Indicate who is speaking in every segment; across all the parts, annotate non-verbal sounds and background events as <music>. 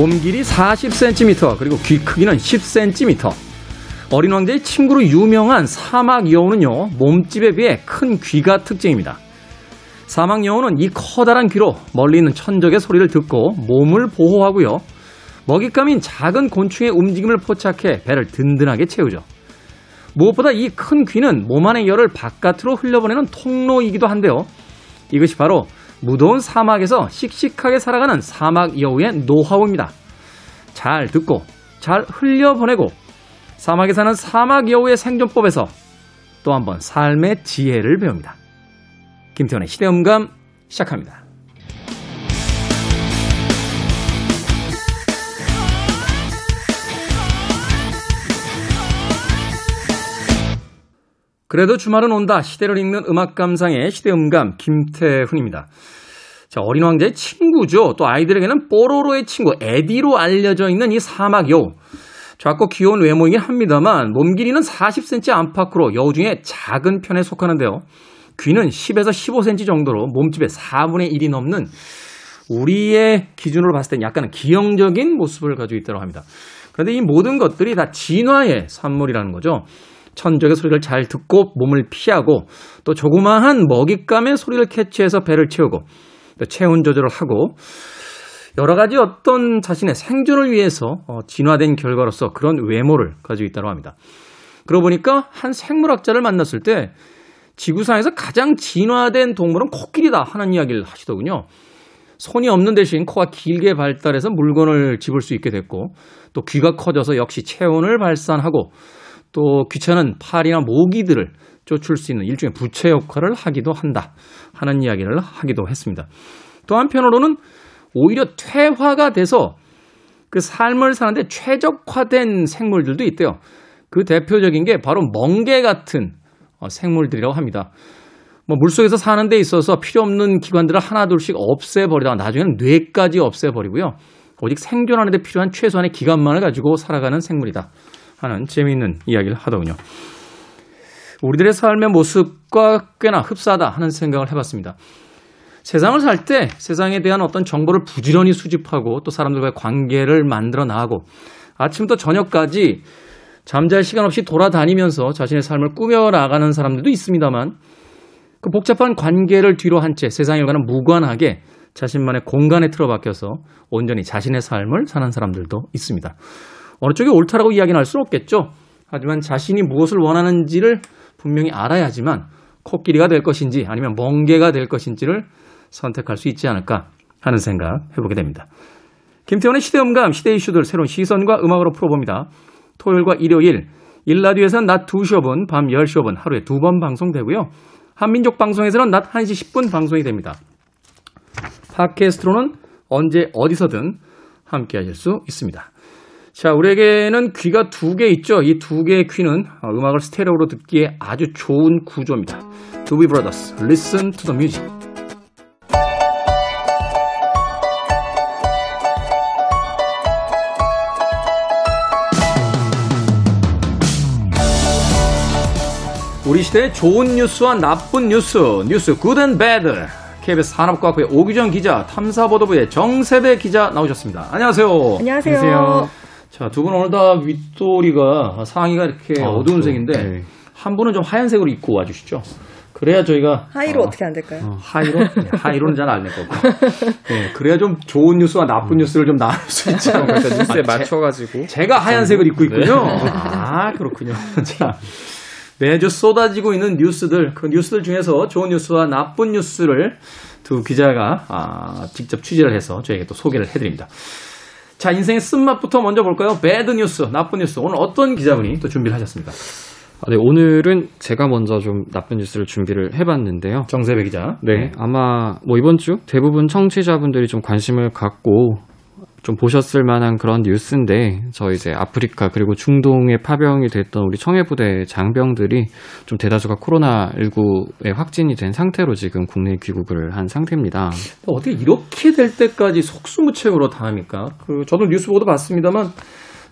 Speaker 1: 몸 길이 40cm, 그리고 귀 크기는 10cm. 어린 왕자의 친구로 유명한 사막 여우는요, 몸집에 비해 큰 귀가 특징입니다. 사막 여우는 이 커다란 귀로 멀리 있는 천적의 소리를 듣고 몸을 보호하고요. 먹잇감인 작은 곤충의 움직임을 포착해 배를 든든하게 채우죠. 무엇보다 이 큰 귀는 몸 안의 열을 바깥으로 흘려보내는 통로이기도 한데요. 이것이 바로 무더운 사막에서 씩씩하게 살아가는 사막 여우의 노하우입니다. 잘 듣고 잘 흘려보내고 사막에 사는 사막 여우의 생존법에서 또 한번 삶의 지혜를 배웁니다. 김태원의 시대음감 시작합니다. 그래도 주말은 온다. 시대를 읽는 음악 감상의 시대 음감 김태훈입니다. 자, 어린 왕자의 친구죠. 또 아이들에게는 뽀로로의 친구 에디로 알려져 있는 이 사막 여우. 작고 귀여운 외모이긴 합니다만 몸 길이는 40cm 안팎으로 여우 중에 작은 편에 속하는데요. 귀는 10에서 15cm 정도로 몸집의 4분의 1이 넘는 우리의 기준으로 봤을 땐 약간은 기형적인 모습을 가지고 있다고 합니다. 그런데 이 모든 것들이 다 진화의 산물이라는 거죠. 천적의 소리를 잘 듣고 몸을 피하고 또 조그마한 먹잇감의 소리를 캐치해서 배를 채우고 또 체온 조절을 하고 여러 가지 어떤 자신의 생존을 위해서 어, 진화된 결과로서 그런 외모를 가지고 있다고 합니다. 그러고 보니까 한 생물학자를 만났을 때 지구상에서 가장 진화된 동물은 코끼리다 하는 이야기를 하시더군요. 손이 없는 대신 코가 길게 발달해서 물건을 집을 수 있게 됐고 또 귀가 커져서 역시 체온을 발산하고 또 귀찮은 팔이나 모기들을 쫓을 수 있는 일종의 부채 역할을 하기도 한다 하는 이야기를 하기도 했습니다. 또 한편으로는 오히려 퇴화가 돼서 그 삶을 사는데 최적화된 생물들도 있대요. 그 대표적인 게 바로 멍게 같은 어, 생물들이라고 합니다. 뭐 물속에서 사는 데 있어서 필요 없는 기관들을 하나둘씩 없애버리다가 나중에는 뇌까지 없애버리고요. 오직 생존하는 데 필요한 최소한의 기관만을 가지고 살아가는 생물이다. 하는 재미있는 이야기를 하더군요. 우리들의 삶의 모습과 꽤나 흡사하다 하는 생각을 해봤습니다. 세상을 살 때 세상에 대한 어떤 정보를 부지런히 수집하고 또 사람들과의 관계를 만들어 나가고 아침부터 저녁까지 잠잘 시간 없이 돌아다니면서 자신의 삶을 꾸며 나가는 사람들도 있습니다만 그 복잡한 관계를 뒤로 한 채 세상 일과는 무관하게 자신만의 공간에 틀어박혀서 온전히 자신의 삶을 사는 사람들도 있습니다. 어느 쪽이 옳다라고 이야기는 할 수는 없겠죠. 하지만 자신이 무엇을 원하는지를 분명히 알아야지만 코끼리가 될 것인지 아니면 멍게가 될 것인지를 선택할 수 있지 않을까 하는 생각 해보게 됩니다. 김태원의 시대음감, 시대 이슈들 새로운 시선과 음악으로 풀어봅니다. 토요일과 일요일, 일라디오에서는 낮 2시 5분, 밤 10시 5분 하루에 두 번 방송되고요. 한민족 방송에서는 낮 1시 10분 방송이 됩니다. 팟캐스트로는 언제 어디서든 함께 하실 수 있습니다. 자, 우리에게는 귀가 두 개 있죠. 이 두 개의 귀는 음악을 스테레오로 듣기에 아주 좋은 구조입니다. 두비 브라더스, Listen to the Music. 우리 시대의 좋은 뉴스와 나쁜 뉴스, 뉴스 good and bad. KBS 산업과학부의 오규정 기자, 탐사보도부의 정세배 기자 나오셨습니다. 안녕하세요.
Speaker 2: 안녕하세요. 안녕하세요.
Speaker 1: 자, 두 분 오늘 다 윗도리가 상의가 이렇게 어두운 색인데 네. 한 분은 좀 하얀색으로 입고 와 주시죠. 그래야 저희가
Speaker 2: 하이로 어, 떻게안 될까요? 어,
Speaker 1: 하이로 네, 하이로는 잘안될 거고. 네, 그래야 좀 좋은 뉴스와 나쁜 음. 뉴스를 좀 나눌 수 있지 않을까.
Speaker 3: 그러니까 뉴스에 아, 맞춰가지고
Speaker 1: 제가 하얀색을 입고 있군요. 네. 아 그렇군요. <laughs> 자. 매주 쏟아지고 있는 뉴스들, 그 뉴스들 중에서 좋은 뉴스와 나쁜 뉴스를 두 기자가 아, 직접 취재를 해서 저에게 또 소개를 해드립니다. 자, 인생의 쓴맛부터 먼저 볼까요? bad news, 나쁜 뉴스. 오늘 어떤 기자분이 또 준비를 하셨습니까?
Speaker 3: 아, 네, 오늘은 제가 먼저 좀 나쁜 뉴스를 준비를 해봤는데요.
Speaker 1: 정세배 기자.
Speaker 3: 네, 네. 아마 뭐 이번 주 대부분 청취자분들이 좀 관심을 갖고 좀 보셨을 만한 그런 뉴스인데 저 이제 아프리카 그리고 중동에 파병이 됐던 우리 청해부대 장병들이 좀 대다수가 코로나19에 확진이 된 상태로 지금 국내에 귀국을 한 상태입니다.
Speaker 1: 어떻게 이렇게 될 때까지 속수무책으로 당합니까? 그 저도 뉴스 보도 봤습니다만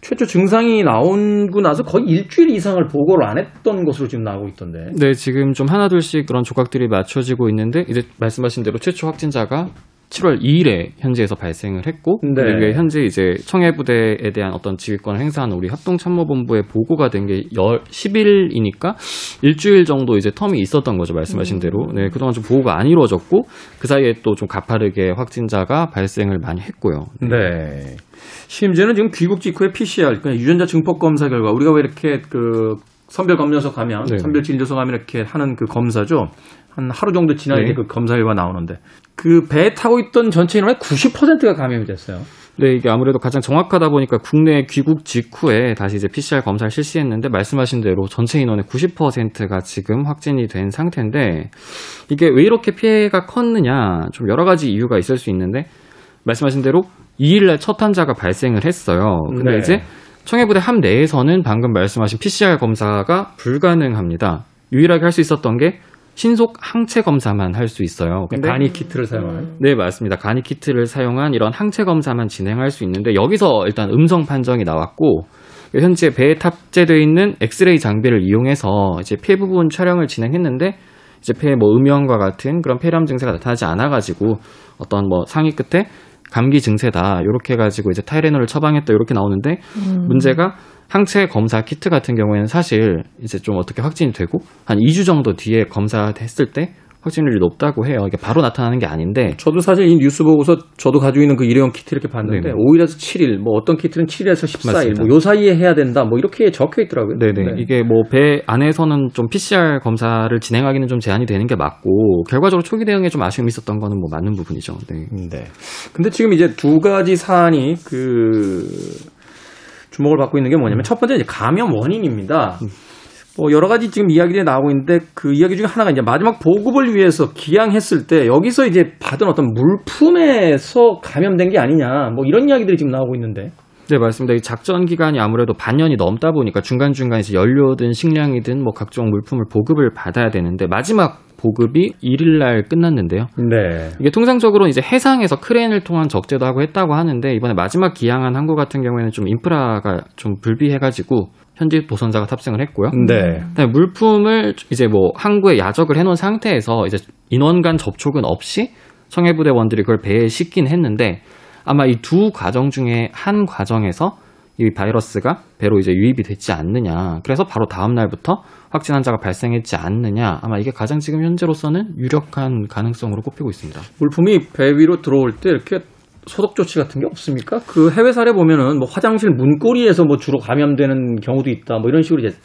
Speaker 1: 최초 증상이 나오고 나서 거의 일주일 이상을 보고를 안 했던 것으로 지금 나오고 있던데.
Speaker 3: 네, 지금 좀 하나둘씩 그런 조각들이 맞춰지고 있는데 이제 말씀하신 대로 최초 확진자가 7월 2일에 현지에서 발생을 했고
Speaker 1: 네.
Speaker 3: 이게 현재 이제 청해 부대에 대한 어떤 지휘권을 행사하는 우리 합동 참모본부에 보고가 된 게 10일이니까 일주일 정도 이제 텀이 있었던 거죠 말씀하신 대로 네 그동안 좀 보고가 안 이루어졌고 그 사이에 또 좀 가파르게 확진자가 발생을 많이 했고요.
Speaker 1: 네. 심지어는 지금 귀국 직후에 PCR, 그러니까 유전자 증폭 검사 결과 우리가 왜 이렇게 그 선별 검료소 가면
Speaker 3: 네.
Speaker 1: 선별 진료소 가면 이렇게 하는 그 검사죠. 한 하루 정도 지나야
Speaker 3: 네.
Speaker 1: 그 검사 결과 나오는데 그 배에 타고 있던 전체 인원의 90%가 감염이 됐어요.
Speaker 3: 네, 이게 아무래도 가장 정확하다 보니까 국내 귀국 직후에 다시 이제 PCR 검사를 실시했는데 말씀하신 대로 전체 인원의 90%가 지금 확진이 된 상태인데 이게 왜 이렇게 피해가 컸느냐 좀 여러 가지 이유가 있을 수 있는데 말씀하신 대로 2일날 첫 환자가 발생을 했어요. 근데
Speaker 1: 네.
Speaker 3: 이제 청해부대 함 내에서는 방금 말씀하신 PCR 검사가 불가능합니다. 유일하게 할 수 있었던 게 신속 항체 검사만 할 수 있어요. 근데
Speaker 1: 간이 키트를 사용하는.
Speaker 3: 네, 맞습니다. 간이 키트를 사용한 이런 항체 검사만 진행할 수 있는데 여기서 일단 음성 판정이 나왔고 현재 배에 탑재되어 있는 엑스레이 장비를 이용해서 이제 폐 부분 촬영을 진행했는데 이제 폐에 뭐 음영과 같은 그런 폐렴 증세가 나타나지 않아 가지고 어떤 뭐 상위 끝에 감기 증세다 이렇게 해가지고 이제 타이레놀을 처방했다 이렇게 나오는데 문제가 항체 검사 키트 같은 경우에는 사실 이제 좀 어떻게 확진이 되고 한 2주 정도 뒤에 검사했을 때 확진률이 높다고 해요. 이게 바로 나타나는 게 아닌데
Speaker 1: 저도 사실 이 뉴스 보고서 저도 가지고 있는 그 일회용 키트 이렇게 봤는데
Speaker 3: 네네.
Speaker 1: 5일에서 7일, 뭐 어떤 키트는 7일에서 14일,
Speaker 3: 맞습니다.
Speaker 1: 뭐요 사이에 해야 된다, 뭐 이렇게 적혀 있더라고요.
Speaker 3: 네네.
Speaker 1: 네.
Speaker 3: 이게 뭐 배 안에서는 좀 PCR 검사를 진행하기는 좀 제한이 되는 게 맞고 결과적으로 초기 대응에 좀 아쉬움이 있었던 거는 뭐 맞는 부분이죠. 네.
Speaker 1: 네. 근데 지금 이제 두 가지 사안이 그 주목을 받고 있는 게 뭐냐면 첫 번째 이제 감염 원인입니다. 뭐 여러 가지 지금 이야기들이 나오고 있는데 그 이야기 중에 하나가 이제 마지막 보급을 위해서 기양했을 때 여기서 이제 받은 어떤 물품에서 감염된 게 아니냐. 뭐 이런 이야기들이 지금 나오고 있는데
Speaker 3: 네, 맞습니다. 이 작전 기간이 아무래도 반년이 넘다 보니까 중간중간 이제 연료든 식량이든 뭐 각종 물품을 보급을 받아야 되는데 마지막 보급이 1일 날 끝났는데요.
Speaker 1: 네.
Speaker 3: 이게 통상적으로 이제 해상에서 크레인을 통한 적재도 하고 했다고 하는데 이번에 마지막 기항한 항구 같은 경우에는 좀 인프라가 좀 불비해가지고 현지 도선자가 탑승을 했고요.
Speaker 1: 네.
Speaker 3: 그다음에 물품을 이제 뭐 항구에 야적을 해놓은 상태에서 이제 인원 간 접촉은 없이 청해부대원들이 그걸 배에 싣긴 했는데 아마 이 두 과정 중에 한 과정에서 이 바이러스가 배로 이제 유입이 됐지 않느냐. 그래서 바로 다음 날부터 확진 환자가 발생했지 않느냐. 아마 이게 가장 지금 현재로서는 유력한 가능성으로 꼽히고 있습니다.
Speaker 1: 물품이 배 위로 들어올 때 이렇게 소독 조치 같은 게 없습니까? 그 해외 사례 보면은 뭐 화장실 문고리에서 뭐 주로 감염되는 경우도 있다. 뭐 이런 식으로 이제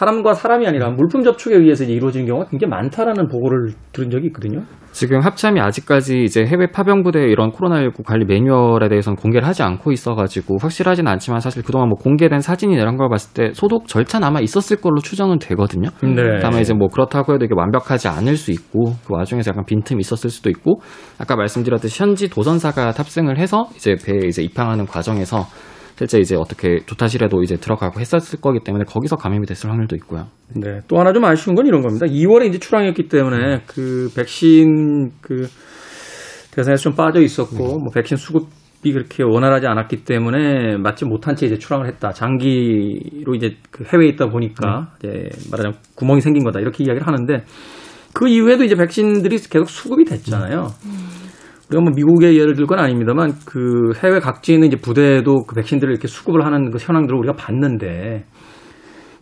Speaker 1: 사람과 사람이 아니라 물품 접촉에 의해서 이제 이루어지는 경우가 굉장히 많다라는 보고를 들은 적이 있거든요.
Speaker 3: 지금 합참이 아직까지 이제 해외 파병 부대 이런 코로나19 관리 매뉴얼에 대해서는 공개를 하지 않고 있어가지고 확실하진 않지만 사실 그동안 뭐 공개된 사진이나 이런 걸 봤을 때 소독 절차는 아마 있었을 걸로 추정은 되거든요.
Speaker 1: 네.
Speaker 3: 다만 이제 뭐 그렇다고 해도 이게 완벽하지 않을 수 있고 그 와중에서 약간 빈틈이 있었을 수도 있고 아까 말씀드렸듯이 현지 도선사가 탑승을 해서 이제 배에 이제 입항하는 과정에서 실제 이제 어떻게 조타실에도 이제 들어가고 했었을 거기 때문에 거기서 감염이 됐을 확률도 있고요.
Speaker 1: 네. 또 하나 좀 아쉬운 건 이런 겁니다. 2월에 이제 출항했기 때문에 그 백신 그 대상에서 좀 빠져 있었고 뭐 백신 수급 이 그렇게 원활하지 않았기 때문에 맞지 못한 채 이제 출항을 했다. 장기로 이제 그 해외에 있다 보니까 이제 말하자면 구멍이 생긴 거다. 이렇게 이야기를 하는데 그 이후에도 이제 백신들이 계속 수급이 됐잖아요. 우 리가 뭐 미국의 예를 들 건 아닙니다만 그 해외 각지에 있는 이제 부대에도 그 백신들을 이렇게 수급을 하는 그 현황들을 우리가 봤는데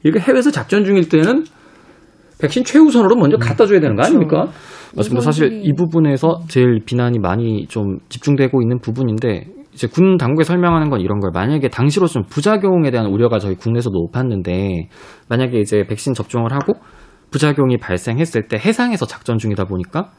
Speaker 1: 이렇게 해외에서 작전 중일 때는 백신 최우선으로 먼저 갖다 줘야 되는 거 아닙니까?
Speaker 3: 맞습니다. 사실 이 부분에서 제일 비난이 많이 좀 집중되고 있는 부분인데 이제 군 당국에 설명하는 건 이런 거예요. 만약에 당시로 좀 부작용에 대한 우려가 저희 국내에서도 높았는데 만약에 이제 백신 접종을 하고 부작용이 발생했을 때 해상에서 작전 중이다 보니까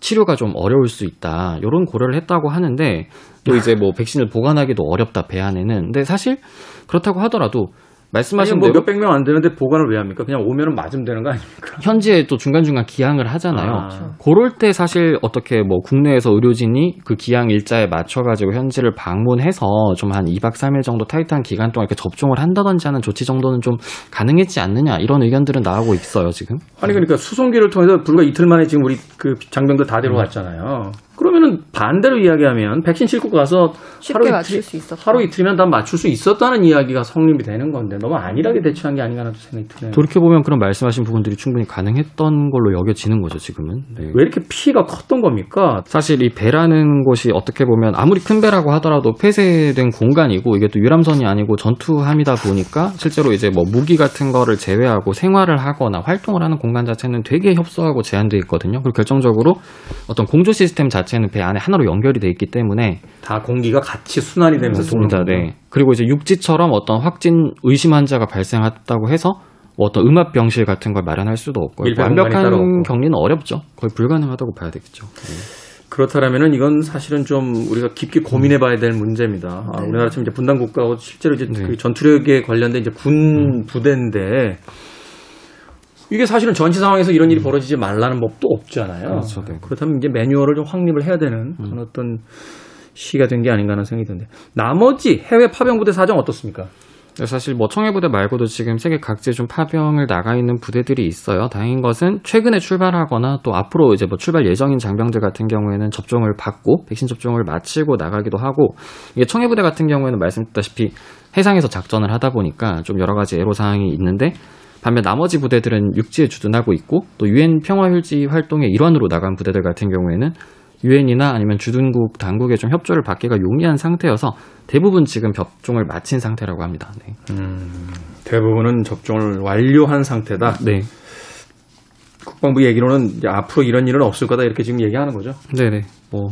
Speaker 3: 치료가 좀 어려울 수 있다. 이런 고려를 했다고 하는데 또 이제 뭐 백신을 보관하기도 어렵다 배 안에는. 근데 사실 그렇다고 하더라도 말씀하신
Speaker 1: 뭐
Speaker 3: 대로
Speaker 1: 몇백 명 안 되는데 보관을 왜 합니까? 그냥 오면은 맞으면 되는 거 아닙니까? <laughs>
Speaker 3: 현지에 또 중간중간 기항을 하잖아요.
Speaker 1: 아.
Speaker 3: 그럴 때 사실 어떻게 뭐 국내에서 의료진이 그 기항 일자에 맞춰 가지고 현지를 방문해서 좀 한 2박 3일 정도 타이트한 기간 동안 이렇게 접종을 한다든지 하는 조치 정도는 좀 가능했지 않느냐 이런 의견들은 나오고 있어요 지금.
Speaker 1: 아니 그러니까 수송기를 통해서 불과 이틀 만에 지금 우리 그 장병들 다 데려왔잖아요. 그러면은 반대로 이야기하면 백신 싣고 가서 하루 이틀,
Speaker 2: 수 있었다.
Speaker 1: 하루 이틀이면 다 맞출 수 있었다는 이야기가 성립이 되는 건데 너무 안일하게 대처한 게 아닌가 하는 생각이 드네요.
Speaker 3: 돌이켜 보면 그런 말씀하신 부분들이 충분히 가능했던 걸로 여겨지는 거죠, 지금은. 네.
Speaker 1: 왜 이렇게 피해가 컸던 겁니까?
Speaker 3: 사실 이 배라는 곳이 어떻게 보면 아무리 큰 배라고 하더라도 폐쇄된 공간이고 이게 또 유람선이 아니고 전투함이다 보니까 실제로 이제 뭐 무기 같은 거를 제외하고 생활을 하거나 활동을 하는 공간 자체는 되게 협소하고 제한되어 있거든요. 그리고 결정적으로 어떤 공조 시스템 자체 는 배 안에 하나로 연결이 돼 있기 때문에
Speaker 1: 다 공기가 같이 순환이 되면서
Speaker 3: 맞습니다.
Speaker 1: 도는
Speaker 3: 네. 그리고 이제 육지처럼 어떤 확진 의심 환자가 발생했다고 해서 뭐 어떤 음압 병실 같은 걸 마련할 수도 없고 완벽한. 격리는 어렵죠. 거의 불가능하다고 봐야 되겠죠. 네.
Speaker 1: 그렇다면은 이건 사실은 좀 우리가 깊게 고민해 봐야 될 문제입니다. 아, 우리나라처럼 이제 분단 국가고 실제로 이제
Speaker 3: 네.
Speaker 1: 그 전투력에 관련된 이제 군 부대인데 이게 사실은 전시 상황에서 이런 일이 벌어지지 말라는 법도 없잖아요.
Speaker 3: 그렇죠, 네.
Speaker 1: 그렇다면 이제 매뉴얼을 좀 확립을 해야 되는 그런 어떤 시가 된 게 아닌가 하는 생각이 드는데 나머지 해외 파병 부대 사정 어떻습니까?
Speaker 3: 사실 뭐 청해부대 말고도 지금 세계 각지에 좀 파병을 나가 있는 부대들이 있어요. 다행인 것은 최근에 출발하거나 또 앞으로 이제 뭐 출발 예정인 장병들 같은 경우에는 접종을 받고 백신 접종을 마치고 나가기도 하고 이게 청해부대 같은 경우에는 말씀드렸다시피 해상에서 작전을 하다 보니까 좀 여러 가지 애로 사항이 있는데 반면 나머지 부대들은 육지에 주둔하고 있고 또 유엔 평화 휴지 활동의 일환으로 나간 부대들 같은 경우에는 유엔이나 아니면 주둔국 당국의 좀 협조를 받기가 용이한 상태여서 대부분 지금 접종을 마친 상태라고 합니다. 네.
Speaker 1: 대부분은 접종을 완료한 상태다.
Speaker 3: 네.
Speaker 1: 국방부 얘기로는 앞으로 이런 일은 없을 거다 이렇게 지금 얘기하는 거죠.
Speaker 3: 네네. 뭐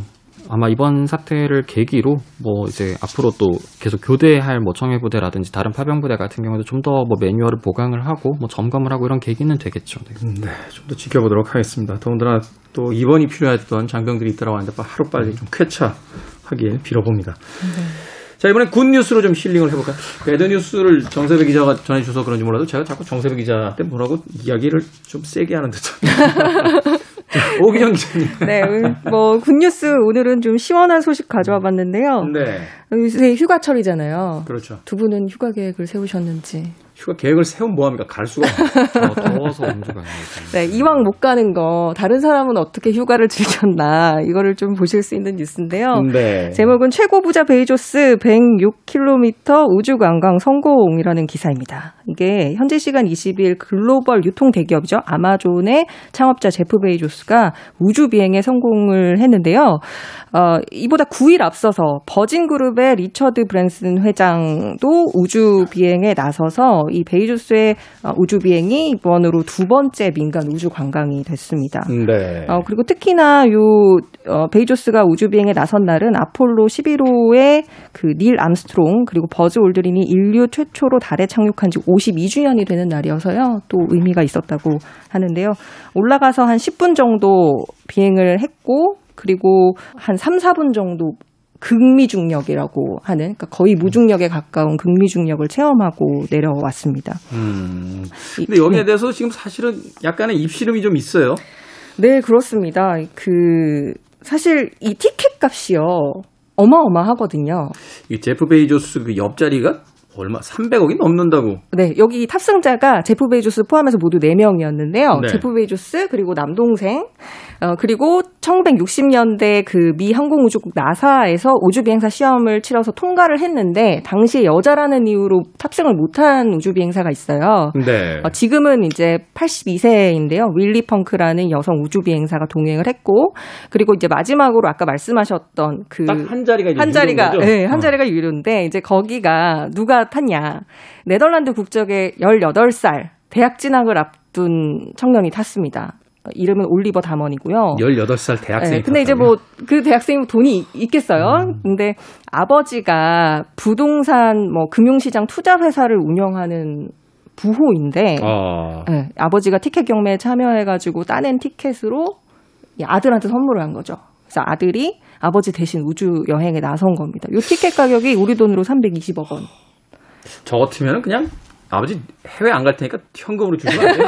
Speaker 3: 아마 이번 사태를 계기로 뭐 이제 앞으로 또 계속 교대할 뭐 청해 부대라든지 다른 파병 부대 같은 경우도 좀 더 뭐 매뉴얼을 보강을 하고 뭐 점검을 하고 이런 계기는 되겠죠. 네.
Speaker 1: 네, 좀 더 지켜보도록 하겠습니다. 더군다나 또 입원이 필요했던 장병들이 있더라고 하는데 하루 빨리 좀 쾌차하길 빌어봅니다. 자, 이번엔 good news로 좀 힐링을 해볼까요? bad news를 정세배 기자가 전해주셔서 그런지 몰라도 제가 자꾸 정세배 기자한테 뭐라고 이야기를 좀 세게 하는 듯한. <laughs> <laughs> 오기영 기자님.
Speaker 2: 네, 뭐 good news 오늘은 좀 시원한 소식 가져와 봤는데요.
Speaker 1: 네,
Speaker 2: 요새 휴가철이잖아요.
Speaker 1: 그렇죠.
Speaker 2: 두 분은 휴가 계획을 세우셨는지.
Speaker 1: 휴가 계획을 세우면 뭐합니까? 갈 수가 없어요.
Speaker 3: 어, 더워서 안 나요.
Speaker 2: 네, 이왕 못 가는 거 다른 사람은 어떻게 휴가를 즐겼나 이거를 좀 보실 수 있는 뉴스인데요.
Speaker 1: 네.
Speaker 2: 제목은 최고 부자 베이조스 106km 우주 관광 성공이라는 기사입니다. 이게 현지 시간 20일 글로벌 유통 대기업이죠. 아마존의 창업자 제프 베이조스가 우주 비행에 성공을 했는데요. 어, 이보다 9일 앞서서 버진 그룹의 리처드 브랜슨 회장도 우주 비행에 나서서 이 베이조스의 어, 우주 비행이 이번으로 두 번째 민간 우주 관광이 됐습니다.
Speaker 1: 네.
Speaker 2: 어, 그리고 특히나 요, 어, 베이조스가 우주 비행에 나선 날은 아폴로 11호의 그 닐 암스트롱 그리고 버즈 올드린이 인류 최초로 달에 착륙한 지 52주년이 되는 날이어서요. 또 의미가 있었다고 하는데요. 올라가서 한 10분 정도 비행을 했고 그리고 한 3, 4분 정도 극미중력이라고 하는 그러니까 거의 무중력에 가까운 극미중력을 체험하고 내려왔습니다.
Speaker 1: 음.
Speaker 2: 이-
Speaker 1: 근데 여기에
Speaker 2: 네.
Speaker 1: 대해서 지금 사실은 약간의 입시름이 좀 있어요.
Speaker 2: 네, 그렇습니다. 그 사실 이 티켓 값이요. 어마어마하거든요.
Speaker 1: 이 제프 베이조스 그 옆자리가 얼마 300억이 넘는다고.
Speaker 2: 네, 여기 탑승자가 제프 베이조스 포함해서 모두 4명이었는데요.
Speaker 1: 네.
Speaker 2: 제프 베이조스, 그리고 남동생, 어, 그리고 1960년대 그 미 항공우주국 나사에서 우주 비행사 시험을 치러서 통과를 했는데, 당시에 여자라는 이유로 탑승을 못한 우주 비행사가 있어요.
Speaker 1: 네.
Speaker 2: 어, 지금은 이제 82세인데요. 월리 펑크라는 여성 우주 비행사가 동행을 했고, 그리고 이제 마지막으로 아까 말씀하셨던 그.
Speaker 1: 딱 한 자리가
Speaker 2: 한 자리가,
Speaker 1: 거죠?
Speaker 2: 네, 한
Speaker 1: 어.
Speaker 2: 자리가 유료인데, 이제 거기가 누가 탔냐. 네덜란드 국적의 18살 대학 진학을 앞둔 청년이 탔습니다. 어, 이름은 올리버 다먼이고요.
Speaker 1: 18살 대학생이
Speaker 2: 네, 근데 이제? 뭐 그 대학생이 돈이 있겠어요.
Speaker 1: 음.
Speaker 2: 근데 아버지가 부동산 뭐 금융시장 투자 회사를 운영하는 부호인데
Speaker 1: 아.
Speaker 2: 네, 아버지가 티켓 경매에 참여해가지고 따낸 티켓으로 이 아들한테 선물을 한 거죠. 그래서 아들이 아버지 대신 우주 여행에 나선 겁니다. 이 티켓 가격이 우리 돈으로 320억 원.
Speaker 1: 저 같으면 그냥 아버지 해외 안 갈 테니까 현금으로 주시면 안 돼요?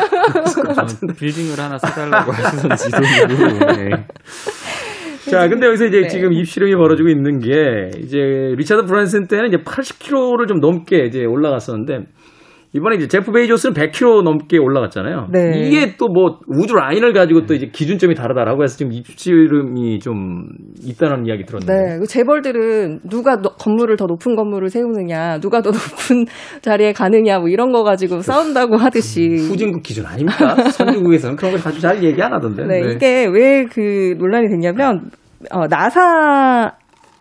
Speaker 3: 빌딩을 하나 사달라고 <laughs> 하시던지 돈으로. 네.
Speaker 1: 자, 근데 여기서 이제
Speaker 2: 네.
Speaker 1: 지금 입씨름이 벌어지고 있는 게 이제 리차드 브랜슨 때는 이제 80km를 좀 넘게 이제 올라갔었는데 이번에 이제 제프 베이조스는 100km 넘게 올라갔잖아요.
Speaker 2: 네.
Speaker 1: 이게 또 뭐 우주 라인을 가지고 또 이제 기준점이 다르다라고 해서 지금 입씨름이 좀 있다는 이야기 들었는데.
Speaker 2: 네, 그 재벌들은 누가 너- 건물을 더 높은 건물을 세우느냐, 누가 더 <laughs> 높은 자리에 가느냐, 뭐 이런 거 가지고 싸운다고 하듯이.
Speaker 1: 후진국 기준 아닙니까? <laughs> 선진국에서는 그런 걸 아주 잘 얘기 안 하던데.
Speaker 2: 네,
Speaker 1: 네.
Speaker 2: 이게 왜 그 논란이 됐냐면, 어, 나사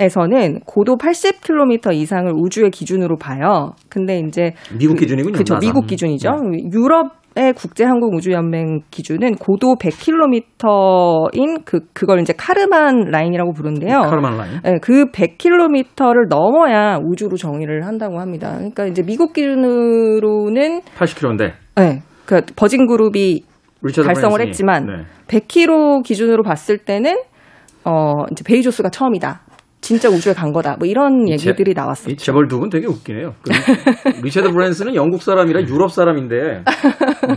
Speaker 2: 에서는 고도 80km 이상을 우주의 기준으로 봐요. 근데 이제
Speaker 1: 미국 기준이군요.
Speaker 2: 그렇죠. 미국 기준이죠.
Speaker 1: 네.
Speaker 2: 유럽의 국제항공우주연맹 기준은 고도 100km인 그 그걸 이제 카르만 라인이라고 부르는데요.
Speaker 1: 카르만 라인.
Speaker 2: 네, 그 100km를 넘어야 우주로 정의를 한다고 합니다. 그러니까 이제 미국 기준으로는
Speaker 1: 80km인데.
Speaker 2: 네, 그 버진 그룹이 달성을. 했지만
Speaker 1: 네.
Speaker 2: 100km 기준으로 봤을 때는 어 이제 베이조스가 처음이다. 진짜 우주에 간 거다. 뭐 이런
Speaker 1: 이
Speaker 2: 얘기들이
Speaker 1: 이
Speaker 2: 나왔어요.
Speaker 1: 재벌 두 분 되게 웃기네요. 그 리- 리처드 브랜슨은 영국 사람이라 유럽 사람인데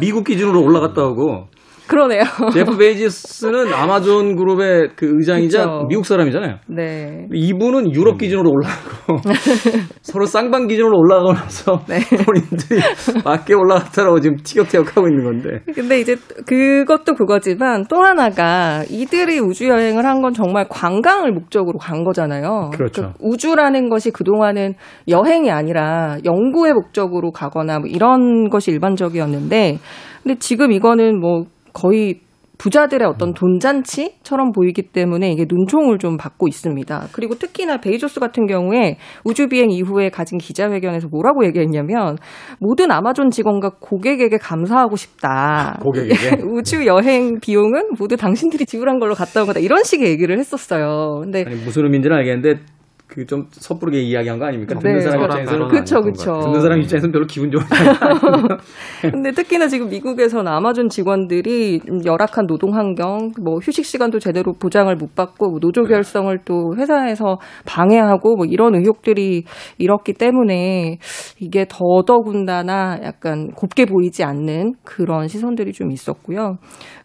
Speaker 1: 미국 기준으로 올라갔다 오고
Speaker 2: 그러네요. <laughs>
Speaker 1: 제프 베이조스는 아마존 그룹의 그 의장이자
Speaker 2: 그쵸.
Speaker 1: 미국 사람이잖아요.
Speaker 2: 네.
Speaker 1: 이분은 유럽 기준으로 올라가고 <laughs> 서로 쌍방 기준으로 올라가고 나서 <laughs>
Speaker 2: 네.
Speaker 1: 본인들이 맞게 올라갔다라고 지금 티격태격하고 있는 건데
Speaker 2: 근데 이제 그것도 그거지만 또 하나가 이들이 우주 여행을 한 건 정말 관광을 목적으로 간 거잖아요.
Speaker 1: 그렇죠.
Speaker 2: 그 우주라는 것이 그동안은 여행이 아니라 연구의 목적으로 가거나 뭐 이런 것이 일반적이었는데 근데 지금 이거는 뭐 거의 부자들의 어떤 돈잔치처럼 보이기 때문에 이게 눈총을 좀 받고 있습니다. 그리고 특히나 베이조스 같은 경우에 우주 비행 이후에 가진 기자회견에서 뭐라고 얘기했냐면 모든 아마존 직원과 고객에게 감사하고 싶다.
Speaker 1: 고객에게? <laughs>
Speaker 2: 우주 여행 비용은 모두 당신들이 지불한 걸로 갔다 온 거다. 이런 식의 얘기를 했었어요. 근데
Speaker 1: 아니 무슨 의미인지는 알겠는데 그 좀 섣부르게 이야기한 거 아닙니까? 듣는
Speaker 2: 네,
Speaker 1: 사람
Speaker 3: 그렇죠.
Speaker 1: 입장에서는
Speaker 2: 그쵸, 그쵸.
Speaker 3: 것 같아요.
Speaker 1: 듣는 사람 입장에서는 별로 기분 좋은 일 <laughs>
Speaker 2: 근데 특히나 지금 미국에서는 아마존 직원들이 좀 열악한 노동 환경, 뭐 휴식 시간도 제대로 보장을 못 받고 뭐 노조 결성을 또 회사에서 방해하고 뭐 이런 의혹들이 일었기 때문에 이게 더더군다나 약간 곱게 보이지 않는 그런 시선들이 좀 있었고요.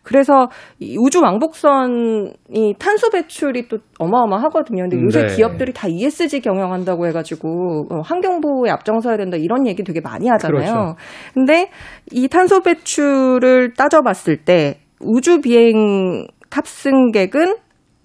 Speaker 2: 그래서 이 우주 왕복선이 탄소 배출이 또 어마어마하거든요. 근데 요새
Speaker 1: 네.
Speaker 2: 기업들이 다 ESG 경영한다고 해가지고 어, 환경 보호에 앞장서야 된다 이런 얘기 되게 많이 하잖아요.
Speaker 1: 그렇죠.
Speaker 2: 근데 이 탄소 배출을 따져봤을 때 우주 비행 탑승객은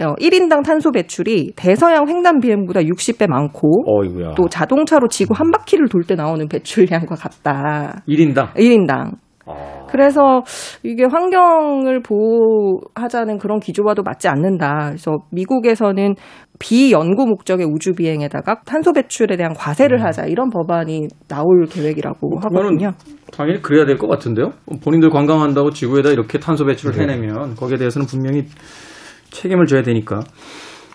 Speaker 2: 어, 1인당 탄소 배출이 대서양 횡단 비행보다 60배 많고
Speaker 1: 어이구야.
Speaker 2: 또 자동차로 지구 한 바퀴를 돌 때 나오는 배출량과 같다.
Speaker 1: 1인당.
Speaker 2: 1인당.
Speaker 1: 아,
Speaker 2: 그래서 이게 환경을 보호하자는 그런 기조와도 맞지 않는다. 그래서 미국에서는 비연구 목적의 우주 비행에다가 탄소 배출에 대한 과세를 하자 이런 법안이 나올 계획이라고 하거든요.
Speaker 1: 당연히 그래야 될 것 같은데요. 본인들 관광한다고 지구에다 이렇게 탄소 배출을
Speaker 2: 네.
Speaker 1: 해내면 거기에 대해서는 분명히 책임을 져야 되니까.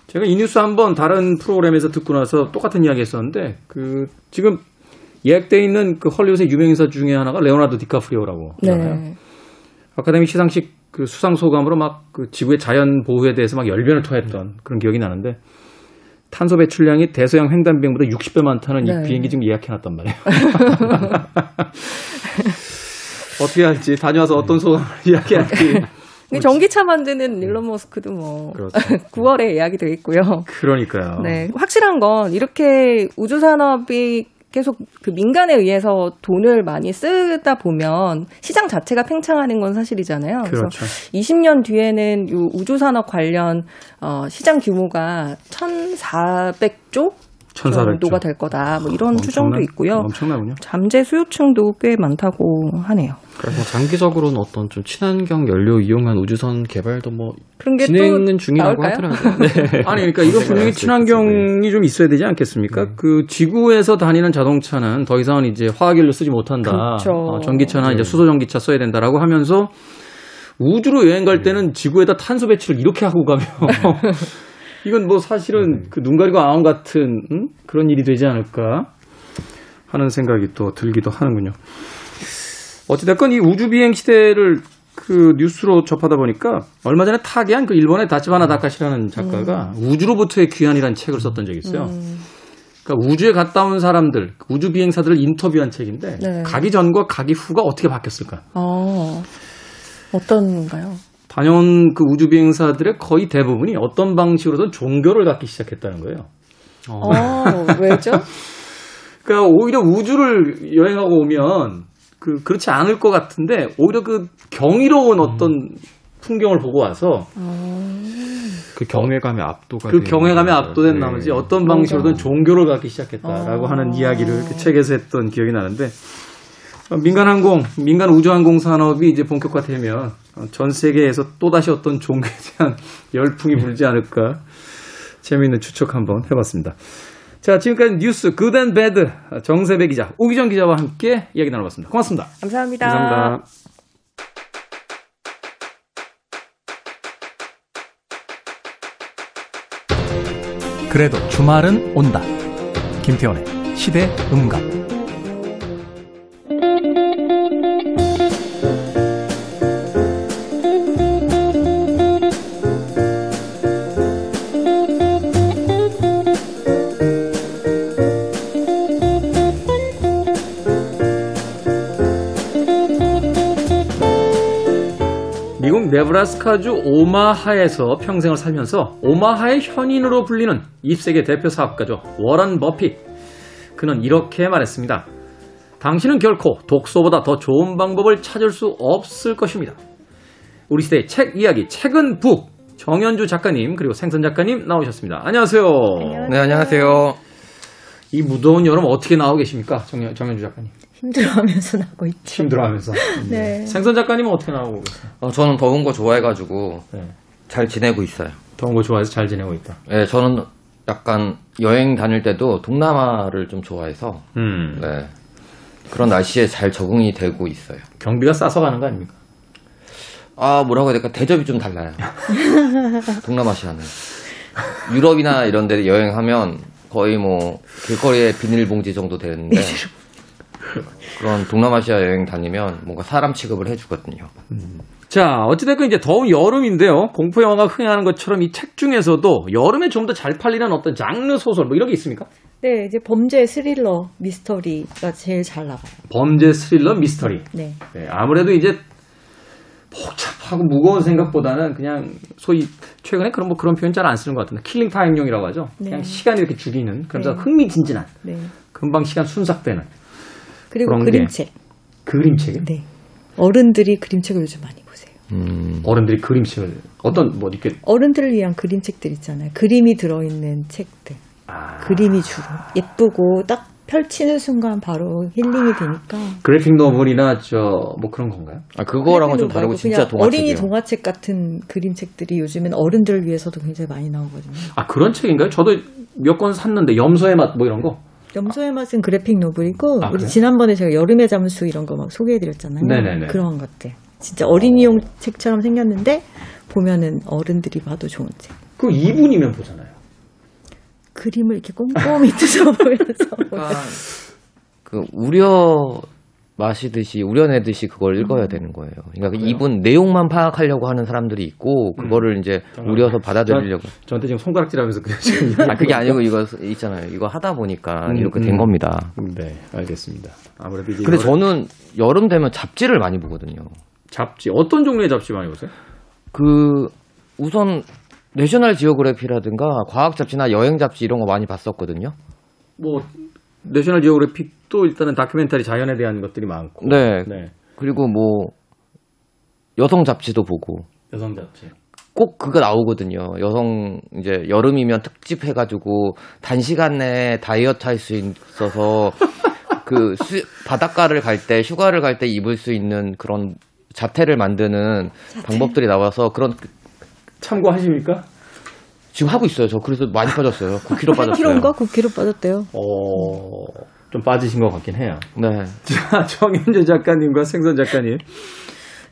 Speaker 1: 제가 이 뉴스 한번 다른 프로그램에서 듣고 나서 똑같은 이야기 했었는데 그 지금 예약돼 있는 그 헐리우드의 유명인사 중에 하나가 레오나르도 디카프리오라고 하잖아요.
Speaker 2: 네.
Speaker 1: 아카데미 시상식 그 수상 소감으로 막 그 지구의 자연 보호에 대해서 막 열변을 토했던 그런 기억이 나는데 탄소 배출량이 대서양 횡단 비행보다 60배 많다는
Speaker 2: 네.
Speaker 1: 이 비행기 지금 예약해 놨단 말이에요. <laughs> 어떻게 할지 다녀와서 어떤 소감을 <laughs> 이야기할지
Speaker 2: 근데 전기차 만드는 일론 머스크도 뭐
Speaker 1: 그렇죠. <laughs>
Speaker 2: 9월에 예약이 돼 있고요.
Speaker 1: 그러니까요.
Speaker 2: 네, 확실한 건 이렇게 우주 산업이 계속 그 민간에 의해서 돈을 많이 쓰다 보면 시장 자체가 팽창하는 건 사실이잖아요.
Speaker 1: 그렇죠.
Speaker 2: 20년 뒤에는 이 우주 산업 관련 어, 시장 규모가 1,400조
Speaker 1: 1400조.
Speaker 2: 정도가 될 거다. 뭐 이런 추정도
Speaker 1: 엄청나-
Speaker 2: 있고요.
Speaker 1: 엄청나군요.
Speaker 2: 잠재 수요층도 꽤 많다고 하네요.
Speaker 3: 그래서 장기적으로는 어떤 좀 친환경 연료 이용한 우주선 개발도 뭐
Speaker 2: 그런 게
Speaker 3: 진행은
Speaker 2: 또
Speaker 3: 중이라고
Speaker 2: 나올까요?
Speaker 3: 하더라고요. <laughs> 네.
Speaker 1: 아니 그러니까 이거 분명히
Speaker 3: 나올 수
Speaker 1: 친환경이 좀 있어야 되지 않겠습니까?
Speaker 3: 네.
Speaker 1: 그 지구에서 다니는 자동차는 더 이상은 이제 화학연료 쓰지 못한다.
Speaker 2: 그렇죠.
Speaker 1: 어, 전기차나
Speaker 3: 네.
Speaker 1: 이제 수소 전기차 써야 된다라고 하면서 우주로 여행 갈 때는 지구에다 탄소 배출을 이렇게 하고 가면 <laughs> 이건 뭐 사실은 그 눈 가리고 아웅 같은 음? 그런 일이 되지 않을까 하는 생각이 또 들기도 하는군요. 어찌됐건 이 우주 비행 시대를 그 뉴스로 접하다 보니까 얼마 전에 타계한 그 일본의 다치바나 다카시라는 작가가 우주로부터의 귀환이라는 책을 썼던 적이 있어요.
Speaker 2: 음,
Speaker 1: 그러니까 우주에 갔다 온 사람들, 우주 비행사들을 인터뷰한 책인데
Speaker 2: 네.
Speaker 1: 가기 전과 가기 후가 어떻게 바뀌었을까?
Speaker 2: 어, 어떤가요?
Speaker 1: 다녀온 그 우주 비행사들의 거의 대부분이 어떤 방식으로든 종교를 갖기 시작했다는 거예요.
Speaker 3: 어,
Speaker 2: 어, 왜죠? <laughs>
Speaker 1: 그러니까 오히려 우주를 여행하고 오면 그 그렇지 않을 것 같은데 오히려 그 경이로운 어떤 풍경을 보고 와서
Speaker 3: 그 경외감에 압도가
Speaker 1: 그 경외감에. 압도된
Speaker 3: 네.
Speaker 1: 나머지 어떤 방식으로든 종교를 갖기 시작했다라고 하는 이야기를 그 책에서 했던 기억이 나는데 어, 민간항공, 민간 우주항공 산업이 이제 본격화되면 어, 전 세계에서 또다시 어떤 종교에 대한 <laughs> 열풍이 불지 않을까 재미있는 추측 한번 해봤습니다. 자, 지금까지 뉴스 Good and Bad 정세배 기자, 우기정 기자와 함께 이야기 나눠봤습니다. 고맙습니다.
Speaker 2: 감사합니다.
Speaker 3: 감사합니다.
Speaker 1: 그래도 주말은 온다. 김태원의 시대 음감. 미국 네브라스카주 오마하에서 평생을 살면서 오마하의 현인으로 불리는 20세기 대표 사업가죠. 워런 버핏. 그는 이렇게 말했습니다. 당신은 결코 독서보다 더 좋은 방법을 찾을 수 없을 것입니다. 우리 시대의 책 이야기, 책은 북. 정현주 작가님, 그리고 생선 작가님 나오셨습니다. 안녕하세요.
Speaker 4: 네, 안녕하세요.
Speaker 1: 이 무더운 여름 어떻게 나오고 계십니까? 정현, 정현주 작가님.
Speaker 5: 힘들어하면서 <laughs> 나고 있죠.
Speaker 1: 힘들어하면서. <laughs>
Speaker 5: 네.
Speaker 1: 생선 작가님은 어떻게 나오고 계세요?
Speaker 4: 어, 저는 더운 거 좋아해가지고
Speaker 1: 네.
Speaker 4: 잘 지내고 있어요.
Speaker 1: 더운 거 좋아해서 잘 지내고 있다.
Speaker 4: 네, 저는 약간 여행 다닐 때도 동남아를 좀 좋아해서
Speaker 1: 음.
Speaker 4: 네, 그런 날씨에 잘 적응이 되고 있어요.
Speaker 1: 경비가 싸서 가는 거 아닙니까?
Speaker 4: 아, 뭐라고 해야 될까? 대접이 좀 달라요. <laughs> 동남아시아는. 유럽이나 이런 데 여행하면 거의 뭐 길거리에 비닐봉지 정도 되는데 그런 동남아시아 여행 다니면 뭔가 사람 취급을 해주거든요.
Speaker 1: 자, 어찌됐건 이제 더운 여름인데요. 공포 영화가 흥행하는 것처럼 이 책 중에서도 여름에 좀 더 잘 팔리는 어떤 장르 소설 뭐 이런 게 있습니까?
Speaker 5: 네, 이제 범죄 스릴러 미스터리가 제일 잘 나가요.
Speaker 1: 범죄 스릴러 미스터리.
Speaker 5: 네.
Speaker 1: 네, 아무래도 이제 복잡하고 무거운 생각보다는 그냥 소위 최근에 그런 뭐 그런 표현 잘 안 쓰는 것 같은데 killing time용이라고 하죠. 그냥
Speaker 5: 네.
Speaker 1: 시간 이렇게 죽이는 그래서
Speaker 5: 네.
Speaker 1: 흥미진진한
Speaker 5: 네.
Speaker 1: 금방 시간 순삭되는
Speaker 5: 그리고. 그림책.
Speaker 1: 그림책.
Speaker 5: 네. 어른들이 그림책을 요즘 많이 보세요.
Speaker 4: 음,
Speaker 1: 어른들이 그림책을 어떤 뭐 이렇게
Speaker 5: 어른들을 위한 그림책들 있잖아요. 그림이 들어있는 책들.
Speaker 1: 아,
Speaker 5: 그림이 주로 예쁘고 딱 펼치는 순간 바로 힐링이 되니까.
Speaker 1: graphic novel이나 저 뭐 그런 건가요?
Speaker 4: 아, 그거랑은 좀 다르고 진짜
Speaker 5: 그냥
Speaker 4: 동화책이요.
Speaker 5: 어린이 동화책 같은 그림책들이 요즘엔 어른들을 위해서도 굉장히 많이 나오거든요.
Speaker 1: 아 그런 책인가요? 저도 몇 권 샀는데 염소의 맛 뭐 이런 거.
Speaker 5: 염소의 맛은 그래픽 노블이고
Speaker 1: 아,
Speaker 5: 우리
Speaker 1: 그래요?
Speaker 5: 지난번에 제가 여름의 잠수 이런 거 막 소개해드렸잖아요.
Speaker 1: 네네네.
Speaker 5: 그런 것들. 진짜 어린이용 책처럼 생겼는데 보면은 어른들이 봐도 좋은 책.
Speaker 1: 그 2분이면 보잖아요.
Speaker 5: 그림을 이렇게 꼼꼼히 <laughs> 뜯어보면서
Speaker 4: 약간 그 우려 마시듯이 우려내듯이 그걸 읽어야 되는 거예요. 그러니까 그 이분 내용만 파악하려고 하는 사람들이 있고 그거를 이제 우려서 받아들이려고.
Speaker 1: 저 한테 지금 손가락질하면서 그냥 지금
Speaker 4: 아 그게 아니고 이거 있잖아요. 이거 하다 보니까
Speaker 1: 음,
Speaker 4: 이렇게
Speaker 1: 음.
Speaker 4: 된 겁니다.
Speaker 1: 네, 알겠습니다. 아무래도 이제
Speaker 4: 근데
Speaker 1: 여름-
Speaker 4: 저는 여름 되면 잡지를 많이 보거든요.
Speaker 1: 잡지 어떤 종류의 잡지 많이 보세요?
Speaker 4: 그 우선 내셔널 지오그래피라든가 과학 잡지나 여행 잡지 이런 거 많이 봤었거든요.
Speaker 1: 뭐 내셔널 지오그래픽 도 일단은 다큐멘터리 자연에 대한 것들이 많고,
Speaker 4: 네.
Speaker 1: 네,
Speaker 4: 그리고 뭐 여성 잡지도 보고
Speaker 1: 여성 잡지.
Speaker 4: 꼭 그거 나오거든요. 여성 이제 여름이면 특집 해가지고 단시간 내에 다이어트 할 수 있어서 <laughs> 그 수- 바닷가를 갈 때 휴가를 갈 때 입을 수 있는 그런 자태를 만드는 방법들이 나와서 그런
Speaker 1: 참고하십니까?
Speaker 4: 지금 하고 있어요. 저 그래서 많이 빠졌어요. 9kg 빠졌어요.
Speaker 5: 8kg인가 9kg 빠졌대요.
Speaker 1: 어, 좀 빠지신 것 같긴 해요.
Speaker 4: 네. <laughs>
Speaker 1: 자, 정현재 작가님과 생선 작가님.